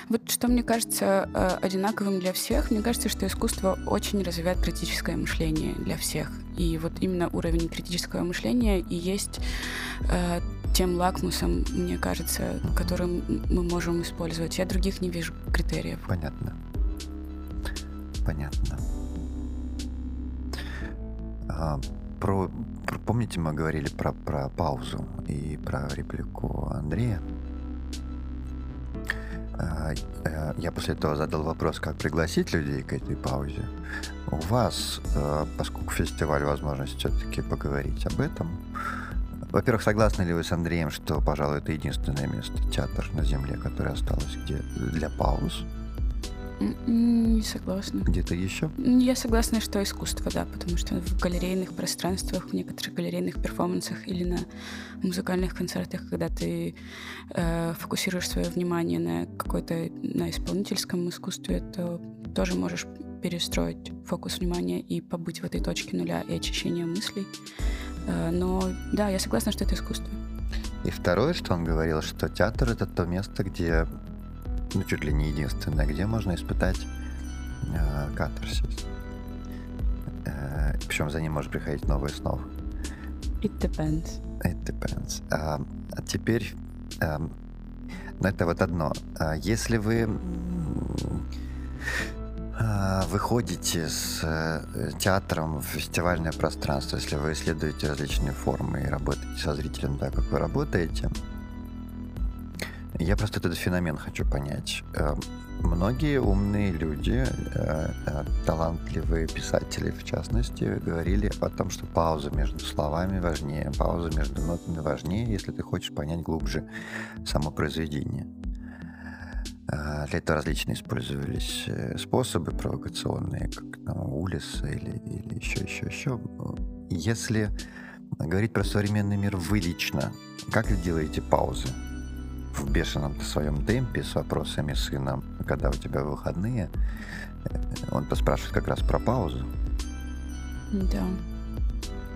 Вот что мне кажется э, одинаковым для всех, мне кажется, что искусство очень развивает критическое мышление для всех. И вот именно уровень критического мышления и есть э, тем лакмусом, мне кажется, которым мы можем использовать. Я других не вижу критериев. Понятно. Понятно. А, про, про, помните, мы говорили про, про паузу и про реплику Андрея? А, э, я после этого задал вопрос, как пригласить людей к этой паузе. У вас, э, поскольку фестиваль, возможность все-таки поговорить об этом. Во-первых, согласны ли вы с Андреем, что, пожалуй, это единственное место, театр на Земле, которое осталось где для пауз? Не согласна. Где-то еще? Я согласна, что искусство, да, потому что в галерейных пространствах, в некоторых галерейных перформансах или на музыкальных концертах, когда ты э, фокусируешь свое внимание на какой-то на исполнительском искусстве, то тоже можешь перестроить фокус внимания и побыть в этой точке нуля и очищения мыслей. Э, но да, я согласна, что это искусство. И второе, что он говорил, что театр это то место, где ну, чуть ли не единственное, где можно испытать э, катарсис. Э, причем за ним может приходить новое снова. It depends. It depends. А, а теперь, а, ну это вот одно. А если вы а, выходите с э, театром в фестивальное пространство, если вы исследуете различные формы и работаете со зрителем так, как вы работаете, я просто этот феномен хочу понять. Э, многие умные люди, э, э, талантливые писатели в частности, говорили о том, что пауза между словами важнее, пауза между нотами важнее, если ты хочешь понять глубже само произведение. Для этого различные использовались способы провокационные, как там, Улиса или, или еще, еще, еще. Если говорить про современный мир вы лично, как вы делаете паузы? В бешеном своем темпе с вопросами сына, когда у тебя выходные, э, он поспрашивает как раз про паузу. Да.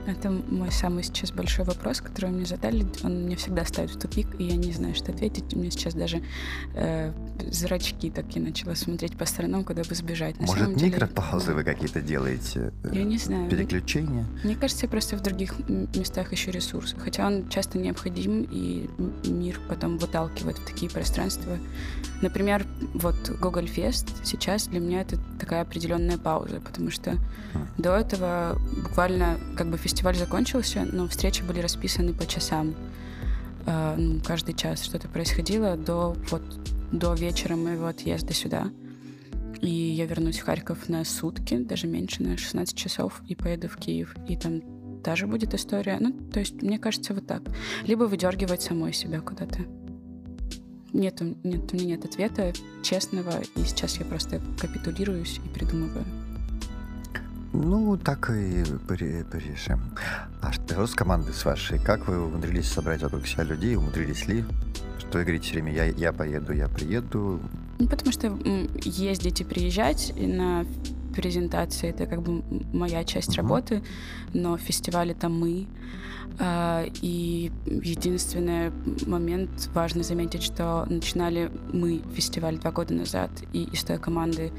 Это мой самый сейчас большой вопрос, который мне задали. Он меня всегда ставит в тупик, и я не знаю, что ответить. У меня сейчас даже э, зрачки такие начала смотреть по сторонам, куда бы сбежать. На Может, микропаузы деле... вы какие-то делаете? Э, я не знаю. Переключения? Мне кажется, я просто в других местах еще ресурс. Хотя он часто необходим, и мир потом выталкивает в такие пространства. Например, вот Google Fest сейчас для меня это такая определенная пауза, потому что mm. до этого буквально как бы фестиваль фестиваль закончился, но встречи были расписаны по часам. Э, ну, каждый час что-то происходило до, вот, до вечера моего отъезда сюда. И я вернусь в Харьков на сутки, даже меньше, на 16 часов, и поеду в Киев. И там тоже будет история. Ну, то есть, мне кажется, вот так. Либо выдергивать самой себя куда-то. Нет, нет, у меня нет ответа честного, и сейчас я просто капитулируюсь и придумываю. Ну, так и порешим. А что с командой с вашей? Как вы умудрились собрать вокруг себя людей? Умудрились ли? Что вы говорите все время, я, я поеду, я приеду? Ну, потому что ездить и приезжать на презентации это как бы моя часть работы, но фестиваль это мы. А, и единственный момент важно заметить, что начинали мы фестиваль два года назад, и из той команды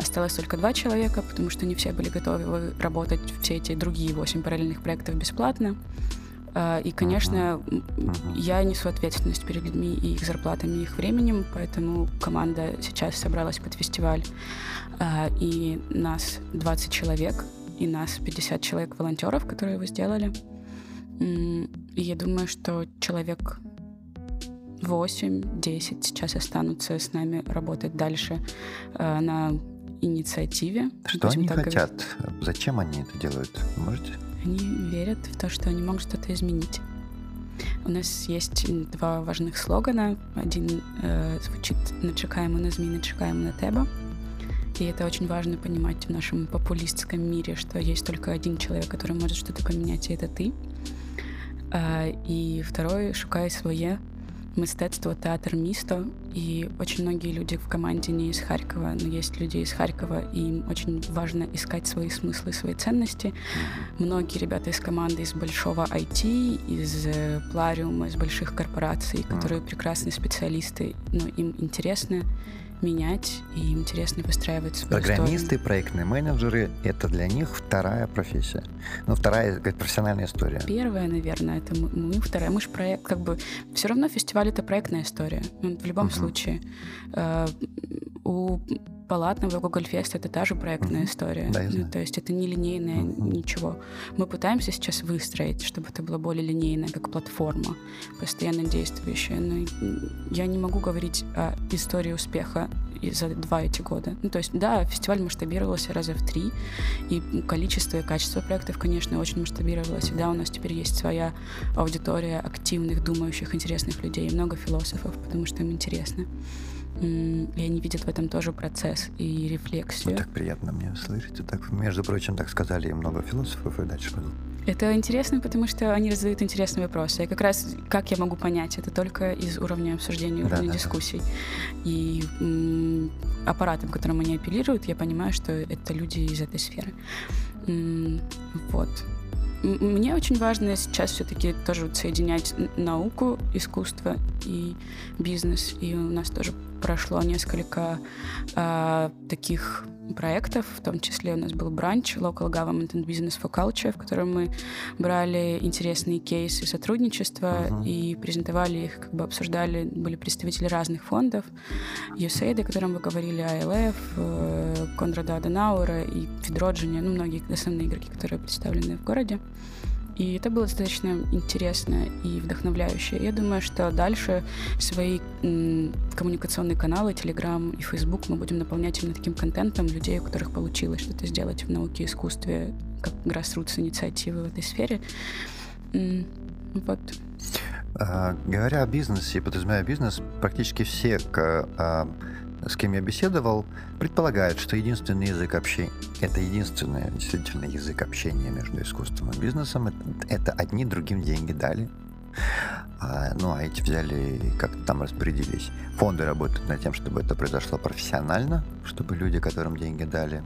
осталось только два человека, потому что не все были готовы работать все эти другие восемь параллельных проектов бесплатно. А, и, конечно, uh-huh. я несу ответственность перед людьми и их зарплатами, и их временем, поэтому команда сейчас собралась под фестиваль, а, и нас 20 человек, и нас 50 человек волонтеров, которые его сделали. И я думаю, что человек 8-10 сейчас останутся с нами работать дальше э, на инициативе. Что они хотят? Говорить. Зачем они это делают? Можете? Они верят в то, что они могут что-то изменить. У нас есть два важных слогана. Один э, звучит «Не чекаємо на зміни, чекаємо на тебе». И это очень важно понимать в нашем популистском мире, что есть только один человек, который может что-то поменять, и это ты. І второе шукає своє мистецтво, театр місто. И очень многие люди в команде не из Харькова, но есть люди из Харькова, и им очень важно искать свои смыслы, свои ценности. Многие ребята из команды из большого IT, из э, Плариума, из больших корпораций, которые прекрасные специалисты, но им интересно менять и интересно выстраивать свою Программисты, историю. проектные менеджеры — это для них вторая профессия. Ну, вторая как профессиональная история. Первая, наверное, это мы, мы вторая. Мы же проект, как бы... Все равно фестиваль — это проектная история. Ну, в любом uh-huh. случае. Э, у Палатного, Google Fest — это та же проектная mm-hmm. история. Да, ну, то есть это не линейное mm-hmm. ничего. Мы пытаемся сейчас выстроить, чтобы это было более линейное, как платформа, постоянно действующая. Но я не могу говорить о истории успеха за два эти года. Ну, то есть, да, фестиваль масштабировался раза в три, и количество и качество проектов, конечно, очень масштабировалось. И да, у нас теперь есть своя аудитория активных, думающих, интересных людей, много философов, потому что им интересно. И они видят в этом тоже процесс и рефлексию. Ну, так приятно мне слышать. Так, между прочим, так сказали и много философов, и дальше пойду. Это интересно, потому что они задают интересные вопросы. И как раз как я могу понять, это только из уровня обсуждения, уровня да, дискуссий. Да. И м, аппаратом, которым они апеллируют, я понимаю, что это люди из этой сферы. М, вот. Мне очень важно сейчас все-таки тоже соединять науку, искусство и бизнес. И у нас тоже прошло несколько э, таких проектов, в том числе у нас был бранч Local Government and Business for Culture, в котором мы брали интересные кейсы сотрудничества uh-huh. и презентовали их, как бы обсуждали, были представители разных фондов, USAID, о котором вы говорили, ILF, э, Конрада Аденауэра и Федроджини, ну, многие основные игроки, которые представлены в городе. И это было достаточно интересно и вдохновляюще. Я думаю, что дальше свои коммуникационные каналы, Telegram и Facebook мы будем наполнять именно таким контентом людей, у которых получилось что-то сделать в науке и искусстве, как grassroots инициативы в этой сфере. Вот. А, говоря о бизнесе подразумевая бизнес, практически все к, а, с кем я беседовал, предполагают, что единственный язык общения, это единственный действительно язык общения между искусством и бизнесом, это, одни другим деньги дали. А, ну, а эти взяли и как-то там распорядились. Фонды работают над тем, чтобы это произошло профессионально, чтобы люди, которым деньги дали,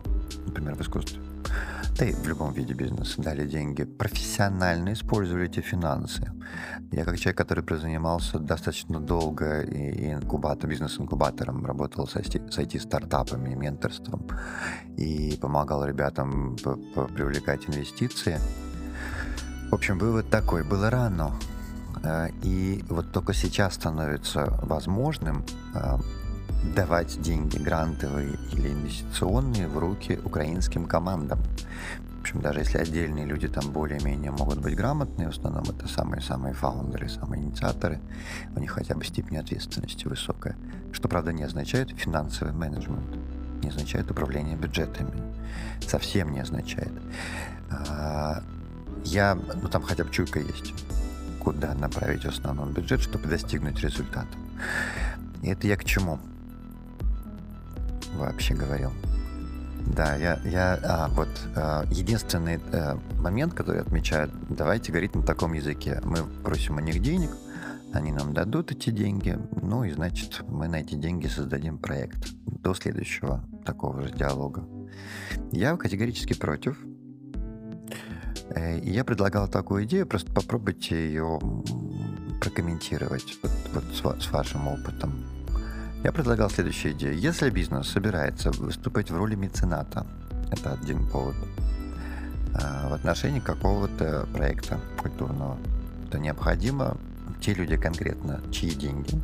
например, в искусстве, да и в любом виде бизнеса дали деньги, профессионально использовали эти финансы. Я как человек, который занимался достаточно долго и инкубатор, бизнес-инкубатором, работал с IT-стартапами, менторством и помогал ребятам привлекать инвестиции. В общем, вывод такой, было рано. Э, и вот только сейчас становится возможным э, давать деньги грантовые или инвестиционные в руки украинским командам. В общем, даже если отдельные люди там более-менее могут быть грамотные, в основном это самые-самые фаундеры, самые инициаторы, у них хотя бы степень ответственности высокая, что, правда, не означает финансовый менеджмент, не означает управление бюджетами, совсем не означает. А, я, ну там хотя бы чуйка есть, куда направить в основном бюджет, чтобы достигнуть результата. И это я к чему? Вообще говорил. Да, я, я а, вот а, единственный а, момент, который отмечают, давайте говорить на таком языке. Мы просим у них денег, они нам дадут эти деньги, ну и значит мы на эти деньги создадим проект до следующего такого же диалога. Я категорически против. Э, я предлагал такую идею, просто попробуйте ее прокомментировать вот, вот с, с вашим опытом. Я предлагал следующую идею. Если бизнес собирается выступать в роли мецената, это один повод, а, в отношении какого-то проекта культурного, то необходимо те люди конкретно, чьи деньги.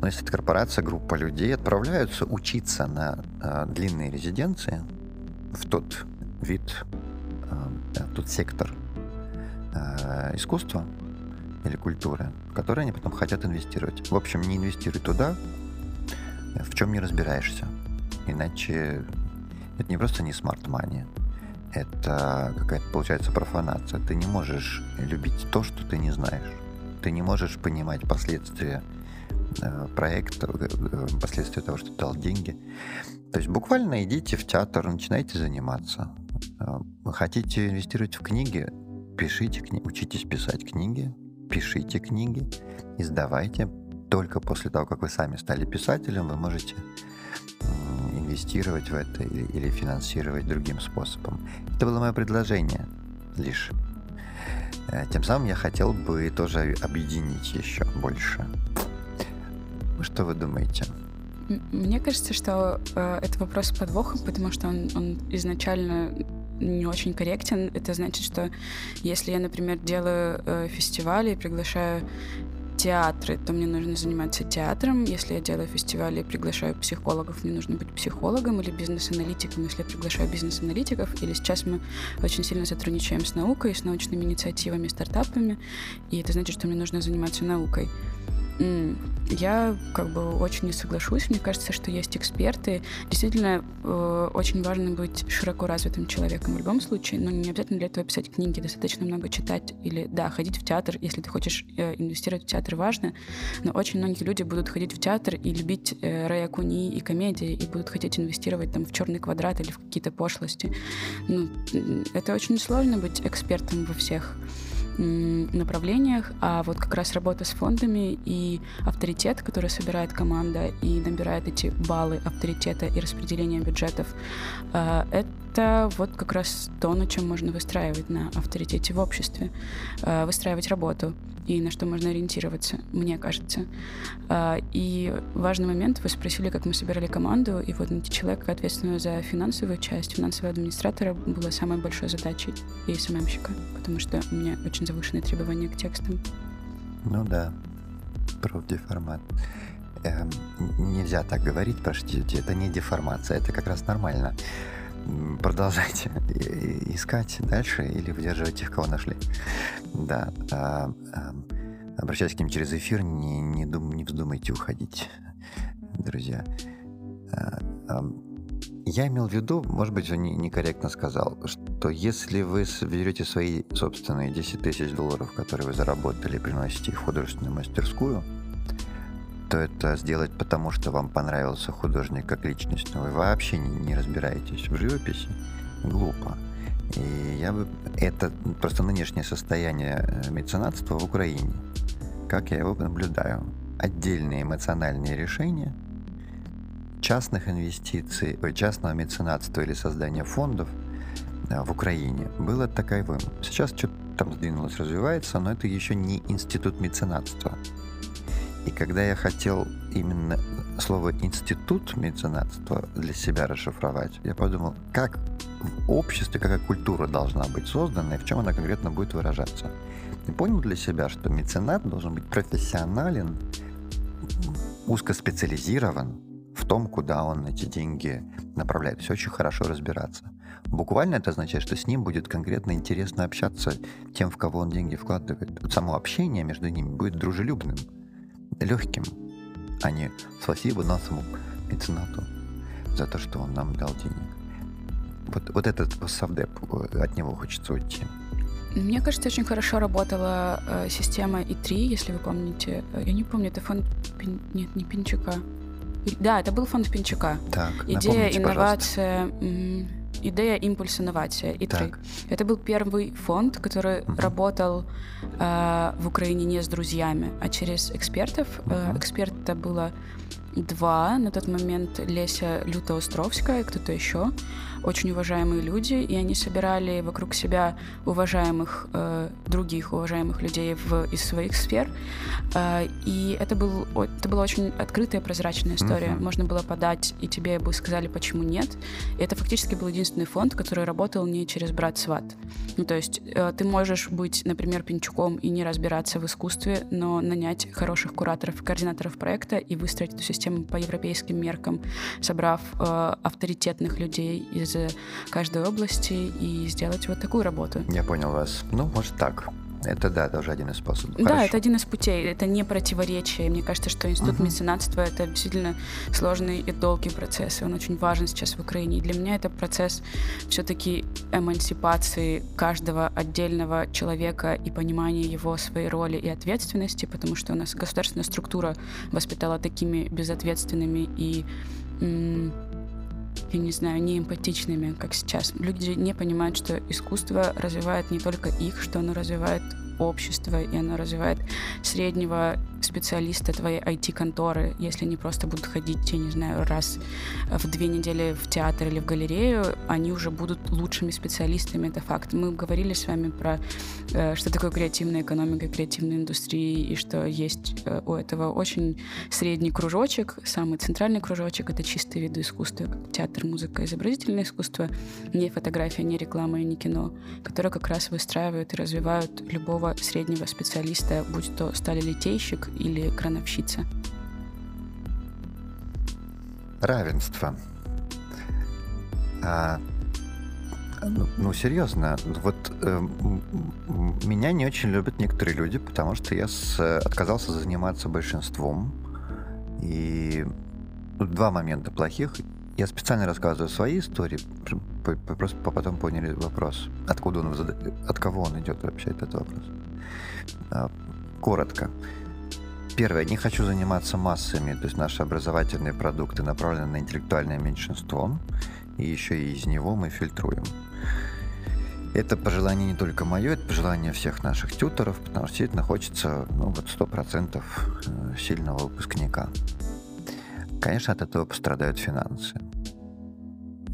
Но если это корпорация, группа людей отправляются учиться на э, длинные резиденции в тот вид, э, в тот сектор э, искусства, или культуры, в которые они потом хотят инвестировать. В общем, не инвестируй туда, в чем не разбираешься. Иначе это не просто не смарт мани, это какая-то получается профанация. Ты не можешь любить то, что ты не знаешь. Ты не можешь понимать последствия э, проекта, э, э, последствия того, что ты дал деньги. То есть буквально идите в театр, начинайте заниматься. Хотите инвестировать в книги, пишите книги, учитесь писать книги, пишите книги, издавайте. Только после того, как вы сами стали писателем, вы можете инвестировать в это или, финансировать другим способом. Это было мое предложение лишь. Э, тем самым я хотел бы тоже объединить еще больше. Что вы думаете? Мне кажется, что э, это вопрос с подвохом, потому что он, он изначально не очень корректен. Это значит, что если я, например, делаю э, фестивали и приглашаю театры, то мне нужно заниматься театром. Если я делаю фестивали и приглашаю психологов, мне нужно быть психологом или бизнес-аналитиком, если я приглашаю бизнес-аналитиков. Или сейчас мы очень сильно сотрудничаем с наукой, с научными инициативами, стартапами, и это значит, что мне нужно заниматься наукой. Я как бы очень не соглашусь. Мне кажется, что есть эксперты. Действительно, э, очень важно быть широко развитым человеком в любом случае, но не обязательно для этого писать книги, достаточно много читать или, да, ходить в театр, если ты хочешь э, инвестировать в театр, важно, но очень многие люди будут ходить в театр и любить э, Рэя Куни и комедии, и будут хотеть инвестировать там в черный квадрат или в какие-то пошлости. Ну, это очень сложно быть экспертом во всех направлениях, а вот как раз работа с фондами и авторитет, который собирает команда и набирает эти баллы авторитета и распределения бюджетов, э, это вот как раз то, на чем можно выстраивать на авторитете в обществе, э, выстраивать работу и на что можно ориентироваться, мне кажется. Э, и важный момент, вы спросили, как мы собирали команду, и вот найти человека, ответственного за финансовую часть, финансового администратора, было самой большой задачей и СММщика, потому что у меня очень завышенные требования к текстам. Ну да, профдеформат. Эм, нельзя так говорить, простите, это не деформация, это как раз нормально. Продолжайте искать дальше или выдерживать тех, кого нашли. Да. А, а, обращаясь к ним через эфир, не, не, дум, не вздумайте уходить, друзья. А, а, я имел в виду, может быть, не, некорректно сказал, что если вы берете свои собственные 10 тысяч долларов, которые вы заработали, приносите их в художественную мастерскую, то это сделать потому, что вам понравился художник как личность, но вы вообще не, не разбираетесь в живописи, глупо. И я бы... Это просто нынешнее состояние э, меценатства в Украине. Как я его наблюдаю. Отдельные эмоциональные решения – частных инвестиций, частного меценатства или создания фондов в Украине было таковым. Сейчас что-то там сдвинулось, развивается, но это еще не институт меценатства. И когда я хотел именно слово «институт меценатства» для себя расшифровать, я подумал, как в обществе, какая культура должна быть создана и в чем она конкретно будет выражаться. И понял для себя, что меценат должен быть профессионален, узкоспециализирован, в том, куда он эти деньги направляет. Все очень хорошо разбираться. Буквально это означает, что с ним будет конкретно интересно общаться тем, в кого он деньги вкладывает. Само общение между ними будет дружелюбным, легким, а не спасибо нашему меценату за то, что он нам дал денег. Вот, вот этот совдеп, от него хочется уйти. Мне кажется, очень хорошо работала э, система И3, если вы помните. Я не помню, это фонд... Пин... Нет, не Пинчука. Да, это был фонд Пинчука. Так, Идея, инновация, идея, импульс, инновация. И так. Это был первый фонд, который uh-huh. работал э, в Украине не с друзьями, а через экспертов. Uh-huh. Э, эксперта было два на тот момент Леся Люто-Островская и кто-то еще очень уважаемые люди, и они собирали вокруг себя уважаемых э, других уважаемых людей в, из своих сфер. Э, и это, был, это была очень открытая, прозрачная история. Uh-huh. Можно было подать, и тебе бы сказали, почему нет. И это фактически был единственный фонд, который работал не через брат сват. Ну, то есть э, ты можешь быть, например, пинчуком и не разбираться в искусстве, но нанять хороших кураторов, координаторов проекта и выстроить эту систему по европейским меркам, собрав э, авторитетных людей из из каждой области и сделать вот такую работу. Я понял вас. Ну, может так. Это да, тоже один из способов. Да, Хорошо. это один из путей. Это не противоречие. Мне кажется, что институт uh-huh. меценатства это действительно сложный и долгий процесс. И он очень важен сейчас в Украине. И для меня это процесс все-таки эмансипации каждого отдельного человека и понимания его своей роли и ответственности, потому что у нас государственная структура воспитала такими безответственными и я не знаю, не эмпатичными, как сейчас. Люди не понимают, что искусство развивает не только их, что оно развивает общество, и оно развивает среднего специалиста твоей IT-конторы, если они просто будут ходить, я не знаю, раз в две недели в театр или в галерею, они уже будут лучшими специалистами, это факт. Мы говорили с вами про, э, что такое креативная экономика, креативная индустрия, и что есть э, у этого очень средний кружочек, самый центральный кружочек — это чистые виды искусства, театр, музыка, изобразительное искусство, не фотография, не реклама и не кино, которые как раз выстраивают и развивают любого среднего специалиста, будь то сталелитейщик или крановщица? Равенство. А, ну, ну, серьезно, вот э, меня не очень любят некоторые люди, потому что я с, отказался заниматься большинством. И два момента плохих. Я специально рассказываю свои истории, просто потом поняли вопрос, откуда он, от кого он идет вообще этот вопрос. А, коротко. Первое, не хочу заниматься массами, то есть наши образовательные продукты направлены на интеллектуальное меньшинство, и еще и из него мы фильтруем. Это пожелание не только мое, это пожелание всех наших тьюторов, потому что действительно хочется, ну вот, 100% э, сильного выпускника. Конечно, от этого пострадают финансы.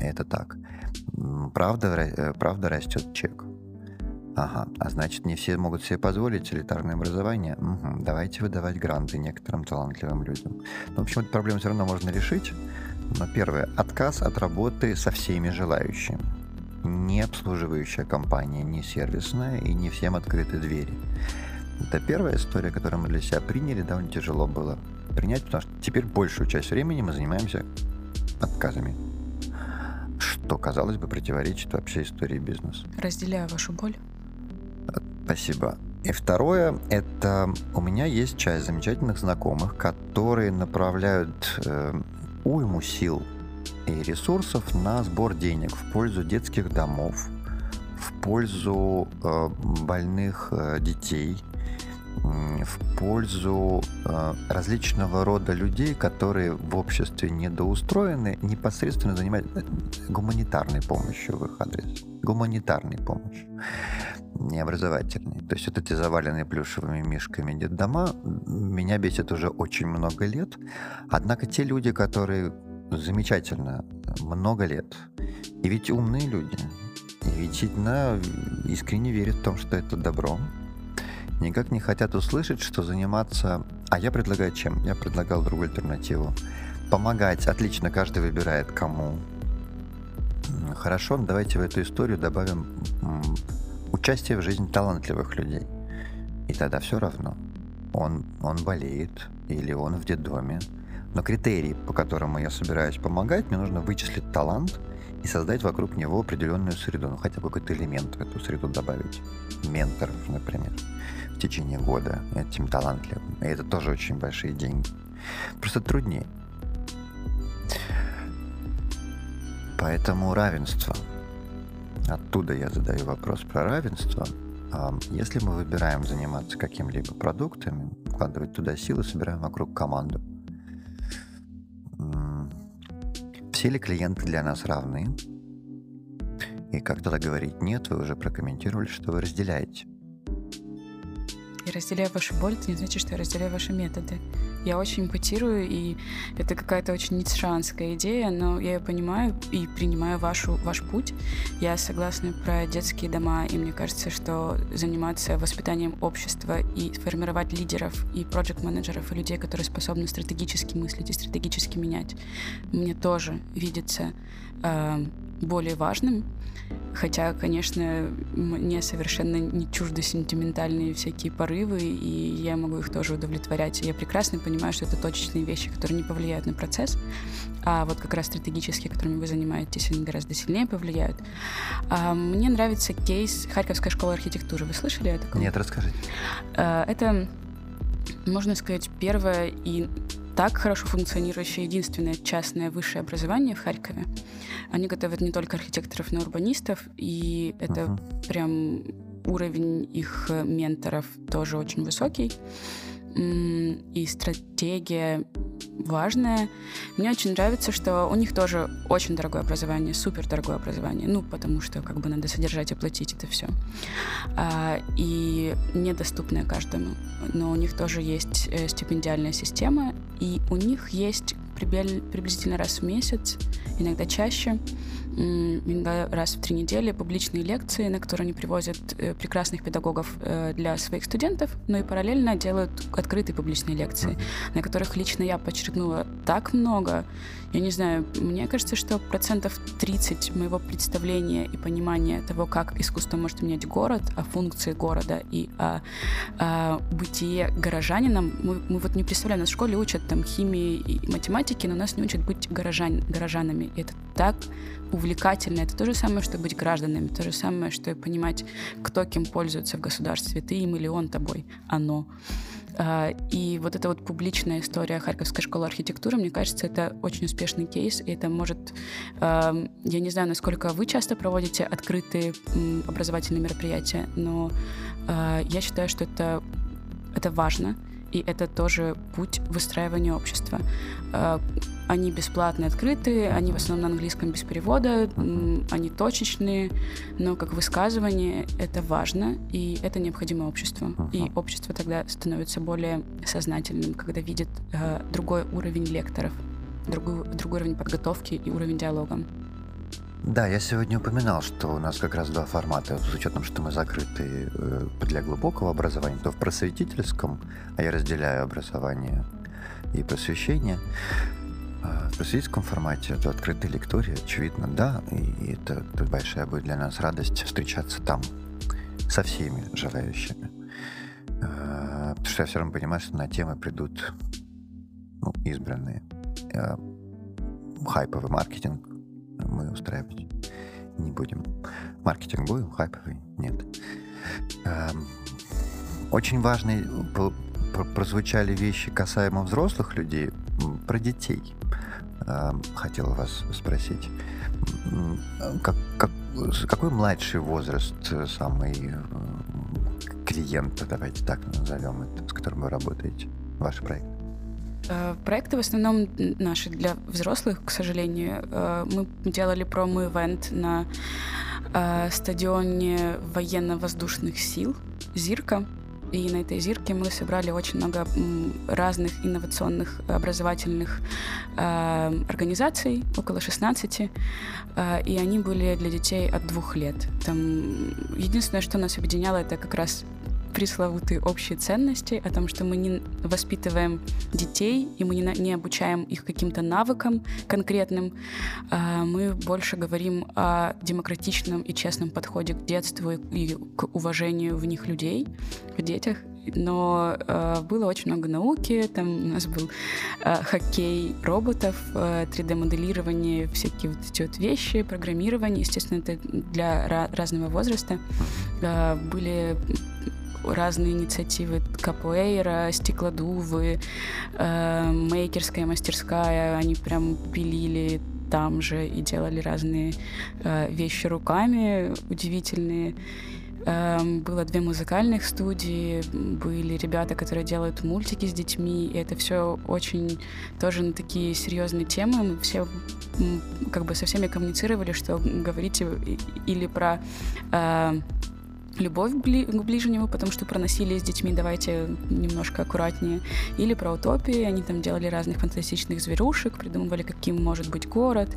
Это так. Правда, э, правда растет чек. Ага, а значит, не все могут себе позволить элитарное образование? Угу, давайте выдавать гранты некоторым талантливым людям. Ну, в общем, эту проблему все равно можно решить. Но первое, отказ от работы со всеми желающими. Не обслуживающая компания, не сервисная и не всем открыты двери. Это первая история, которую мы для себя приняли, довольно тяжело было принять, потому что теперь большую часть времени мы занимаемся отказами. Что, казалось бы, противоречит вообще истории бизнеса. Разделяю вашу боль. Спасибо. И второе, это у меня есть часть замечательных знакомых, которые направляют э, уйму сил и ресурсов на сбор денег в пользу детских домов, в пользу э, больных э, детей, в пользу э, различного рода людей, которые в обществе недоустроены, непосредственно занимаются гуманитарной помощью в их адрес. Гуманитарной помощью, не образовательной. То есть вот эти заваленные плюшевыми мишками детдома меня бесит уже очень много лет. Однако те люди, которые замечательно много лет, и ведь умные люди, и ведь действительно искренне верят в том, что это добро, никак не хотят услышать, что заниматься... А я предлагаю чем? Я предлагал другую альтернативу. Помогать. Отлично, каждый выбирает кому. Хорошо, давайте в эту историю добавим участие в жизни талантливых людей. И тогда все равно. Он, он болеет или он в детдоме. Но критерии, по которым я собираюсь помогать, мне нужно вычислить талант и создать вокруг него определенную среду. Ну, хотя бы какой-то элемент в эту среду добавить. Менторов, например в течение года этим талантливым. И это тоже очень большие деньги. Просто труднее. Поэтому равенство. Оттуда я задаю вопрос про равенство. Если мы выбираем заниматься каким-либо продуктами, вкладывать туда силы, собираем вокруг команду. Все ли клиенты для нас равны? И как тогда говорить нет, вы уже прокомментировали, что вы разделяете я разделяю вашу боль, это не значит, что я разделяю ваши методы. Я очень импотирую, и это какая-то очень ницшанская идея, но я ее понимаю и принимаю вашу, ваш путь. Я согласна про детские дома, и мне кажется, что заниматься воспитанием общества и формировать лидеров и проект-менеджеров, и людей, которые способны стратегически мыслить и стратегически менять, мне тоже видится э, более важным. Хотя, конечно, мне совершенно не чужды сентиментальные всякие порывы, и я могу их тоже удовлетворять. Я прекрасно понимаю, что это точечные вещи, которые не повлияют на процесс, а вот как раз стратегические, которыми вы занимаетесь, они гораздо сильнее повлияют. А мне нравится кейс Харьковской школы архитектуры. Вы слышали о таком? Нет, расскажите. А, это, можно сказать, первое и так хорошо функционирующее единственное частное высшее образование в Харькове. Они готовят не только архитекторов, но и урбанистов, и это uh-huh. прям уровень их менторов тоже очень высокий. И стратегия важная. Мне очень нравится, что у них тоже очень дорогое образование, супер дорогое образование. Ну, потому что как бы надо содержать и платить это все. А, и недоступное каждому. Но у них тоже есть э, стипендиальная система, и у них есть приблизительно раз в месяц, иногда чаще, иногда раз в три недели публичные лекции, на которые они привозят э, прекрасных педагогов э, для своих студентов, но и параллельно делают открытые публичные лекции, на которых лично я подчеркнула так много. Я не знаю, мне кажется, что процентов 30 моего представления и понимания того, как искусство может менять город, о функции города и о, о бытие горожанином, мы, мы вот не представляем, нас в школе учат там химии и математики, но нас не учат быть горожан, горожанами. И это так увлекательно. Это то же самое, что быть гражданами, то же самое, что понимать, кто кем пользуется в государстве, ты им или он тобой, оно. А, и вот эта вот публичная история Харьковской школы архитектуры, мне кажется, это очень успешный кейс, и это может... А, я не знаю, насколько вы часто проводите открытые образовательные мероприятия, но а, я считаю, что это, это важно, и это тоже путь выстраивания общества. Они бесплатные, открытые, они в основном на английском без перевода, они точечные, но как высказывание это важно, и это необходимо обществу. И общество тогда становится более сознательным, когда видит э, другой уровень лекторов, другой, другой уровень подготовки и уровень диалога. Да, я сегодня упоминал, что у нас как раз два формата, с учетом, что мы закрыты э, для глубокого образования, то в просветительском, а я разделяю образование и просвещение, в просветительском формате это открытая лектория, очевидно, да, и это, большая будет для нас радость встречаться там со всеми желающими. А, потому что я все равно понимаю, что на темы придут ну, избранные. А, хайповый маркетинг мы устраивать не будем. Маркетинг будем, хайповый нет. Очень важные прозвучали вещи касаемо взрослых людей, про детей. Эм, хотел вас спросить. Как, как, какой младший возраст самый э, клиента, давайте так назовем с которым вы работаете, ваш проект? Э, проекты в основном наши для взрослых, к сожалению. Э, мы делали промо-ивент на э, стадионе военно-воздушных сил «Зирка». И на этой зирке мы собрали очень много разных инновационных образовательных э, организаций, около 16, э, и они были для детей от двух лет. Там единственное, что нас объединяло, это как раз пресловутые общие ценности, о том, что мы не воспитываем детей, и мы не, не обучаем их каким-то навыкам конкретным. А мы больше говорим о демократичном и честном подходе к детству и к уважению в них людей, в детях но э, было очень много науки, там у нас был э, хоккей роботов, э, 3D-моделирование, всякие вот эти вот вещи, программирование, естественно, это для разного возраста. Э, были разные инициативы капуэйра, стеклодувы, э, мейкерская мастерская, они прям пилили там же и делали разные э, вещи руками удивительные. Э, было две музыкальных студии, были ребята, которые делают мультики с детьми, и это все очень тоже на такие серьезные темы. Мы все как бы со всеми коммуницировали, что говорите или про э, любовь к ближнему, потому что про насилие с детьми давайте немножко аккуратнее. Или про утопии. Они там делали разных фантастичных зверушек, придумывали, каким может быть город.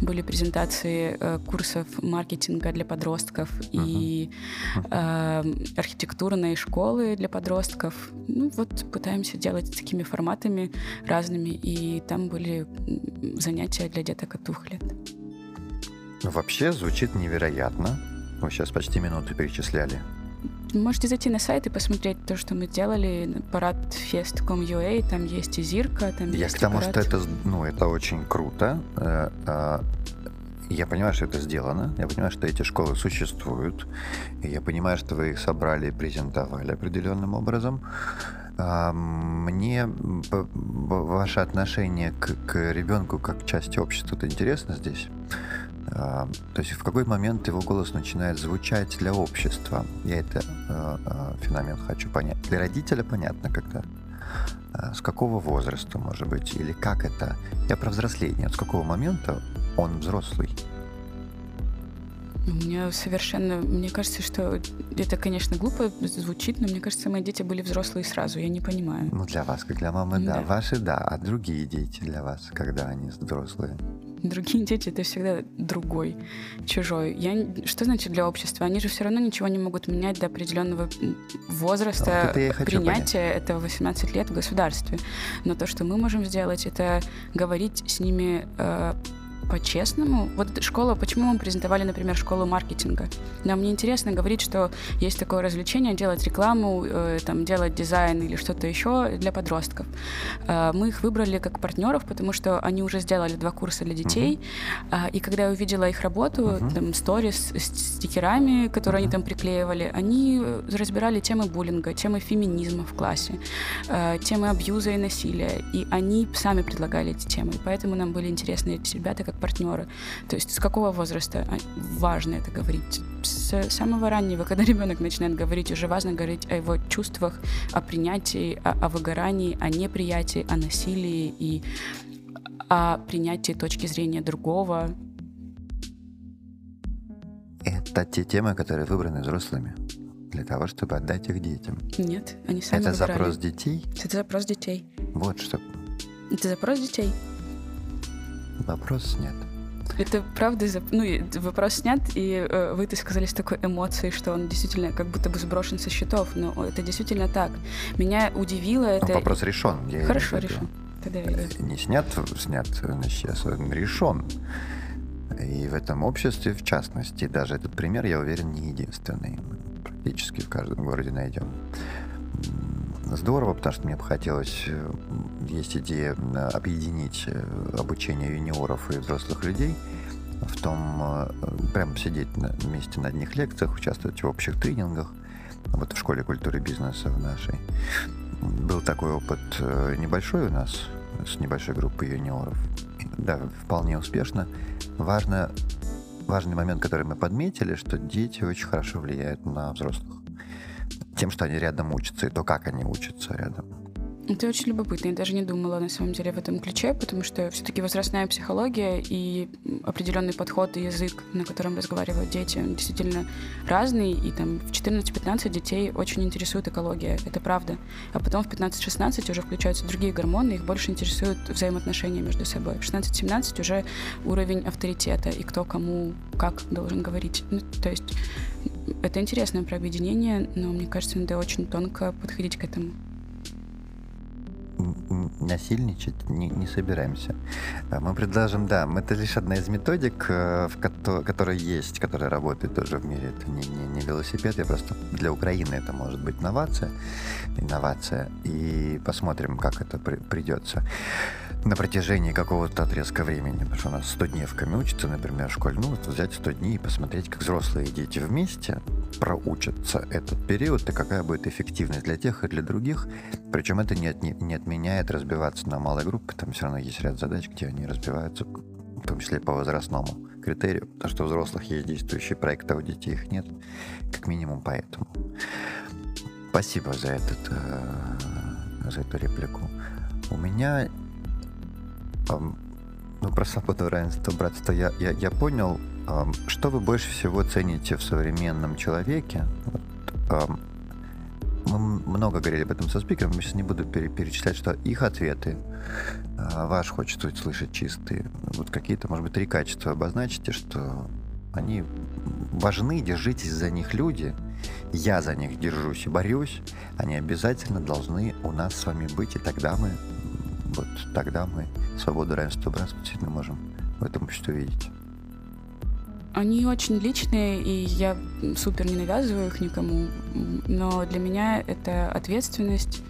Были презентации э, курсов маркетинга для подростков и э, архитектурные школы для подростков. Ну вот пытаемся делать такими форматами разными, и там были занятия для деток от двух лет. Вообще звучит невероятно. Мы сейчас почти минуту перечисляли. Можете зайти на сайт и посмотреть то, что мы делали, парад fest.com.ua, там есть и Зирка, там Я есть к тому, парад. что это, ну, это очень круто. Э, а, я понимаю, что это сделано, я понимаю, что эти школы существуют, и я понимаю, что вы их собрали и презентовали определенным образом. А, мне ваше отношение к, к ребенку как части общества это интересно здесь. А, то есть в какой момент его голос начинает звучать для общества. Я это э, э, феномен хочу понять. Для родителя понятно, когда. С какого возраста, может быть, или как это? Я про взросление. С какого момента он взрослый? Меня совершенно... Мне кажется, что это, конечно, глупо звучит, но мне кажется, мои дети были взрослые сразу. Я не понимаю. Ну, для вас, как для мамы, да. да. Ваши, да. А другие дети для вас, когда они взрослые? Другие дети — это всегда другой, чужой. Я... Что значит для общества? Они же все равно ничего не могут менять до определенного возраста Вот это принятия. Это 18 лет в государстве. Но то, что мы можем сделать, это говорить с ними э, по-честному. Вот школа, почему мы презентовали, например, школу маркетинга? Нам не интересно говорить, что есть такое развлечение, делать рекламу, э, там, делать дизайн или что-то еще для подростков. Э, мы их выбрали как партнеров, потому что они уже сделали два курса для детей. Uh-huh. и когда я увидела их работу, uh-huh. там, сторис с стикерами, которые uh-huh. они там приклеивали, они разбирали темы буллинга, темы феминизма в классе, э, темы абьюза и насилия. И они сами предлагали эти темы. Поэтому нам были интересны эти ребята, как партнеры. То есть с какого возраста а, важно это говорить? С самого раннего, когда ребенок начинает говорить, уже важно говорить о его чувствах, о принятии, о, о выгорании, о неприятии, о насилии и о принятии точки зрения другого. Это те темы, которые выбраны взрослыми для того, чтобы отдать их детям. Нет, они сами Это выбирали. запрос детей? Это запрос детей. Вот что. Это запрос детей. Вопрос снят. Это правда, ну, вопрос снят, и э, вы это сказали с такой эмоцией, что он действительно как будто бы сброшен со счетов, но это действительно так. Меня удивило это... Но вопрос решен. Я Хорошо, решен. Тогда я... Не снят, снят на сейчас, он решен. И в этом обществе, в частности, даже этот пример, я уверен, не единственный. Практически в каждом городе найдем здорово, потому что мне бы хотелось, э, есть идея объединить э, обучение юниоров и взрослых людей в том, э, прям сидеть вместе на одних лекциях, участвовать в общих тренингах, вот в школе культуры бизнеса в нашей. Был такой опыт небольшой у нас, с небольшой группой юниоров. Да, вполне успешно. Важно, важный момент, который мы подметили, что дети очень хорошо влияют на взрослых тем, что они рядом учатся, и то, как они учатся рядом. Это очень любопытно. Я даже не думала на самом деле в этом ключе, потому что все-таки возрастная психология и определенный подход и язык, на котором разговаривают дети, он действительно разный. И там в 14-15 детей очень интересует экология. Это правда. А потом в 15-16 уже включаются другие гормоны, их больше интересуют взаимоотношения между собой. В 16-17 уже уровень авторитета и кто кому как должен говорить. Ну, то есть это интересное про но мне кажется, надо очень тонко подходить к этому насильничать не, не собираемся. А мы предложим, да, это лишь одна из методик, э, в ко- которая есть, которая работает тоже в мире. Это не, не, не велосипед, я просто для Украины это может быть инновация, инновация, и посмотрим, как это при, придется на протяжении какого-то отрезка времени, потому что у нас 100 дневками учатся, например, в школе, ну, вот взять 100 дней и посмотреть, как взрослые дети вместе проучатся этот период, и какая будет эффективность для тех и для других. Причем это не, от, не, не отменяет разбиваться на малые группы, там все равно есть ряд задач, где они разбиваются, в том числе по возрастному критерию, потому что у взрослых есть действующие проекты, а у детей их нет, как минимум поэтому. Спасибо за, этот, э, за эту реплику. У меня ну, про свободу, равенство, братство я, я, я понял. Что вы больше всего цените в современном человеке? Вот, мы много говорили об этом со спикером, я сейчас не буду перечислять, что их ответы а, ваш хочется услышать чистые. Вот какие-то, может быть, три качества обозначите, что они важны, держитесь за них люди. Я за них держусь и борюсь. Они обязательно должны у нас с вами быть, и тогда мы вот тогда мы свободу, равенство, братство действительно можем в этом обществе видеть. Они очень личные, и я супер не навязываю их никому. Но для меня это ответственность,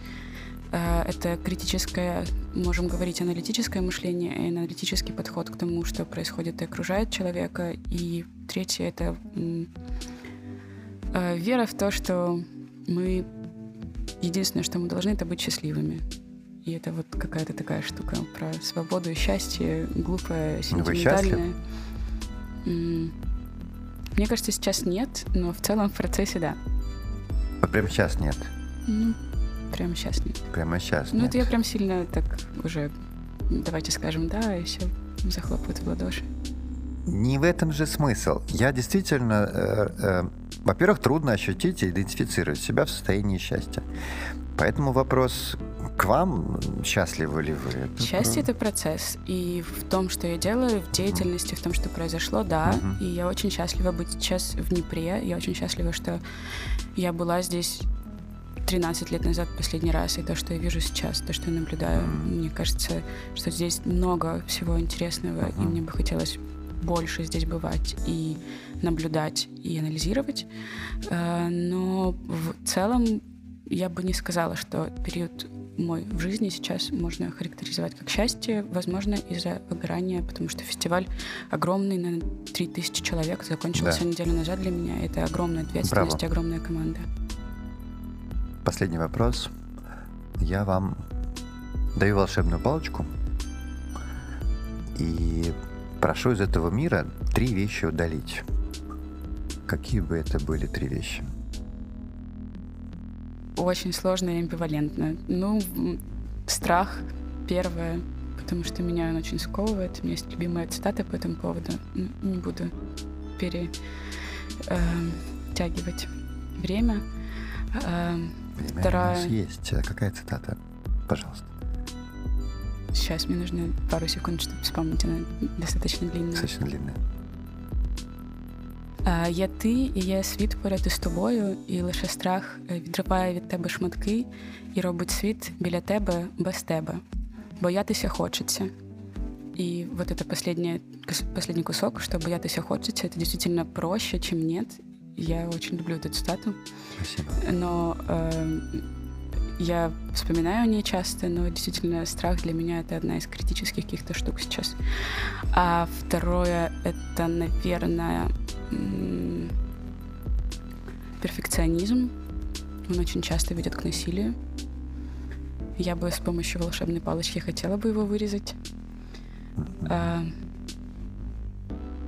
э, это критическое, можем говорить, аналитическое мышление и аналитический подход к тому, что происходит и окружает человека. И третье — это э, вера в то, что мы единственное, что мы должны, это быть счастливыми. И это вот какая-то такая штука про свободу и счастье, глупая, сентиментальная. Мне кажется, сейчас нет, но в целом в процессе да. А прямо сейчас нет? Ну, прямо сейчас нет. Прямо сейчас Ну, нет. это я прям сильно так уже, давайте скажем да, и все захлопают в ладоши. Не в этом же смысл. Я действительно э, э, Во-первых, трудно ощутить и идентифицировать себя в состоянии счастья. Поэтому вопрос к вам, счастливы ли вы? Счастье — это процесс. И в том, что я делаю, в деятельности, в том, что произошло, да. Uh-huh. И я очень счастлива быть сейчас в Днепре. Я очень счастлива, что я была здесь 13 лет назад последний раз, и то, что я вижу сейчас, то, что я наблюдаю, mm. мне кажется, что здесь много всего интересного, uh-huh. и мне бы хотелось больше здесь бывать и наблюдать и анализировать. Э, но в целом я бы не сказала, что период мой в жизни сейчас можно характеризовать как счастье, возможно, из-за выбирания, потому что фестиваль огромный, на 3000 человек, закончился да. неделю назад для меня. Это огромная ответственность, Браво. огромная команда. Последний вопрос. Я вам даю волшебную палочку и прошу из этого мира три вещи удалить. Какие бы это были три вещи? Очень сложно и амбивалентно. Ну, страх первое, потому что меня он очень сковывает. У меня есть любимая цитата по этому поводу. Не буду перетягивать эм, время. Эм, время Вторая... у нас есть. А какая цитата? Пожалуйста. Сейчас мне нужно пару секунд, чтобы вспомнить. Она достаточно длинная. Достаточно длинная. Є ти, і є світ поряд із тобою, і лише страх відриває від тебе шматки і робить світ біля тебе без тебе. Боятися хочеться. И вот это последний, последний кусок, что боятися хочется, это действительно проще, чем нет. Я очень люблю эту цитату. Спасибо. Но э, я вспоминаю о ней часто, но действительно страх для меня это одна из критических каких-то штук сейчас. А второе это, наверное, перфекционизм. Он очень часто ведет к насилию. Я бы с помощью волшебной палочки хотела бы его вырезать. А,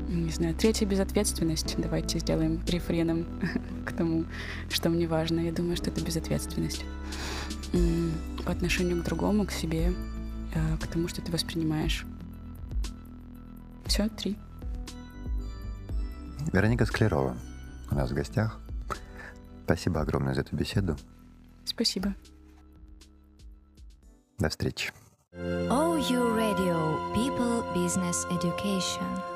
не знаю, третья безответственность. Давайте сделаем рефреном к тому, что мне важно. Я думаю, что это безответственность. По отношению к другому, к себе, а, к тому, что ты воспринимаешь. Все, три. Вероника Склерова у нас в гостях. Спасибо огромное за эту беседу. Спасибо. До встречи. OU Radio People Business Education.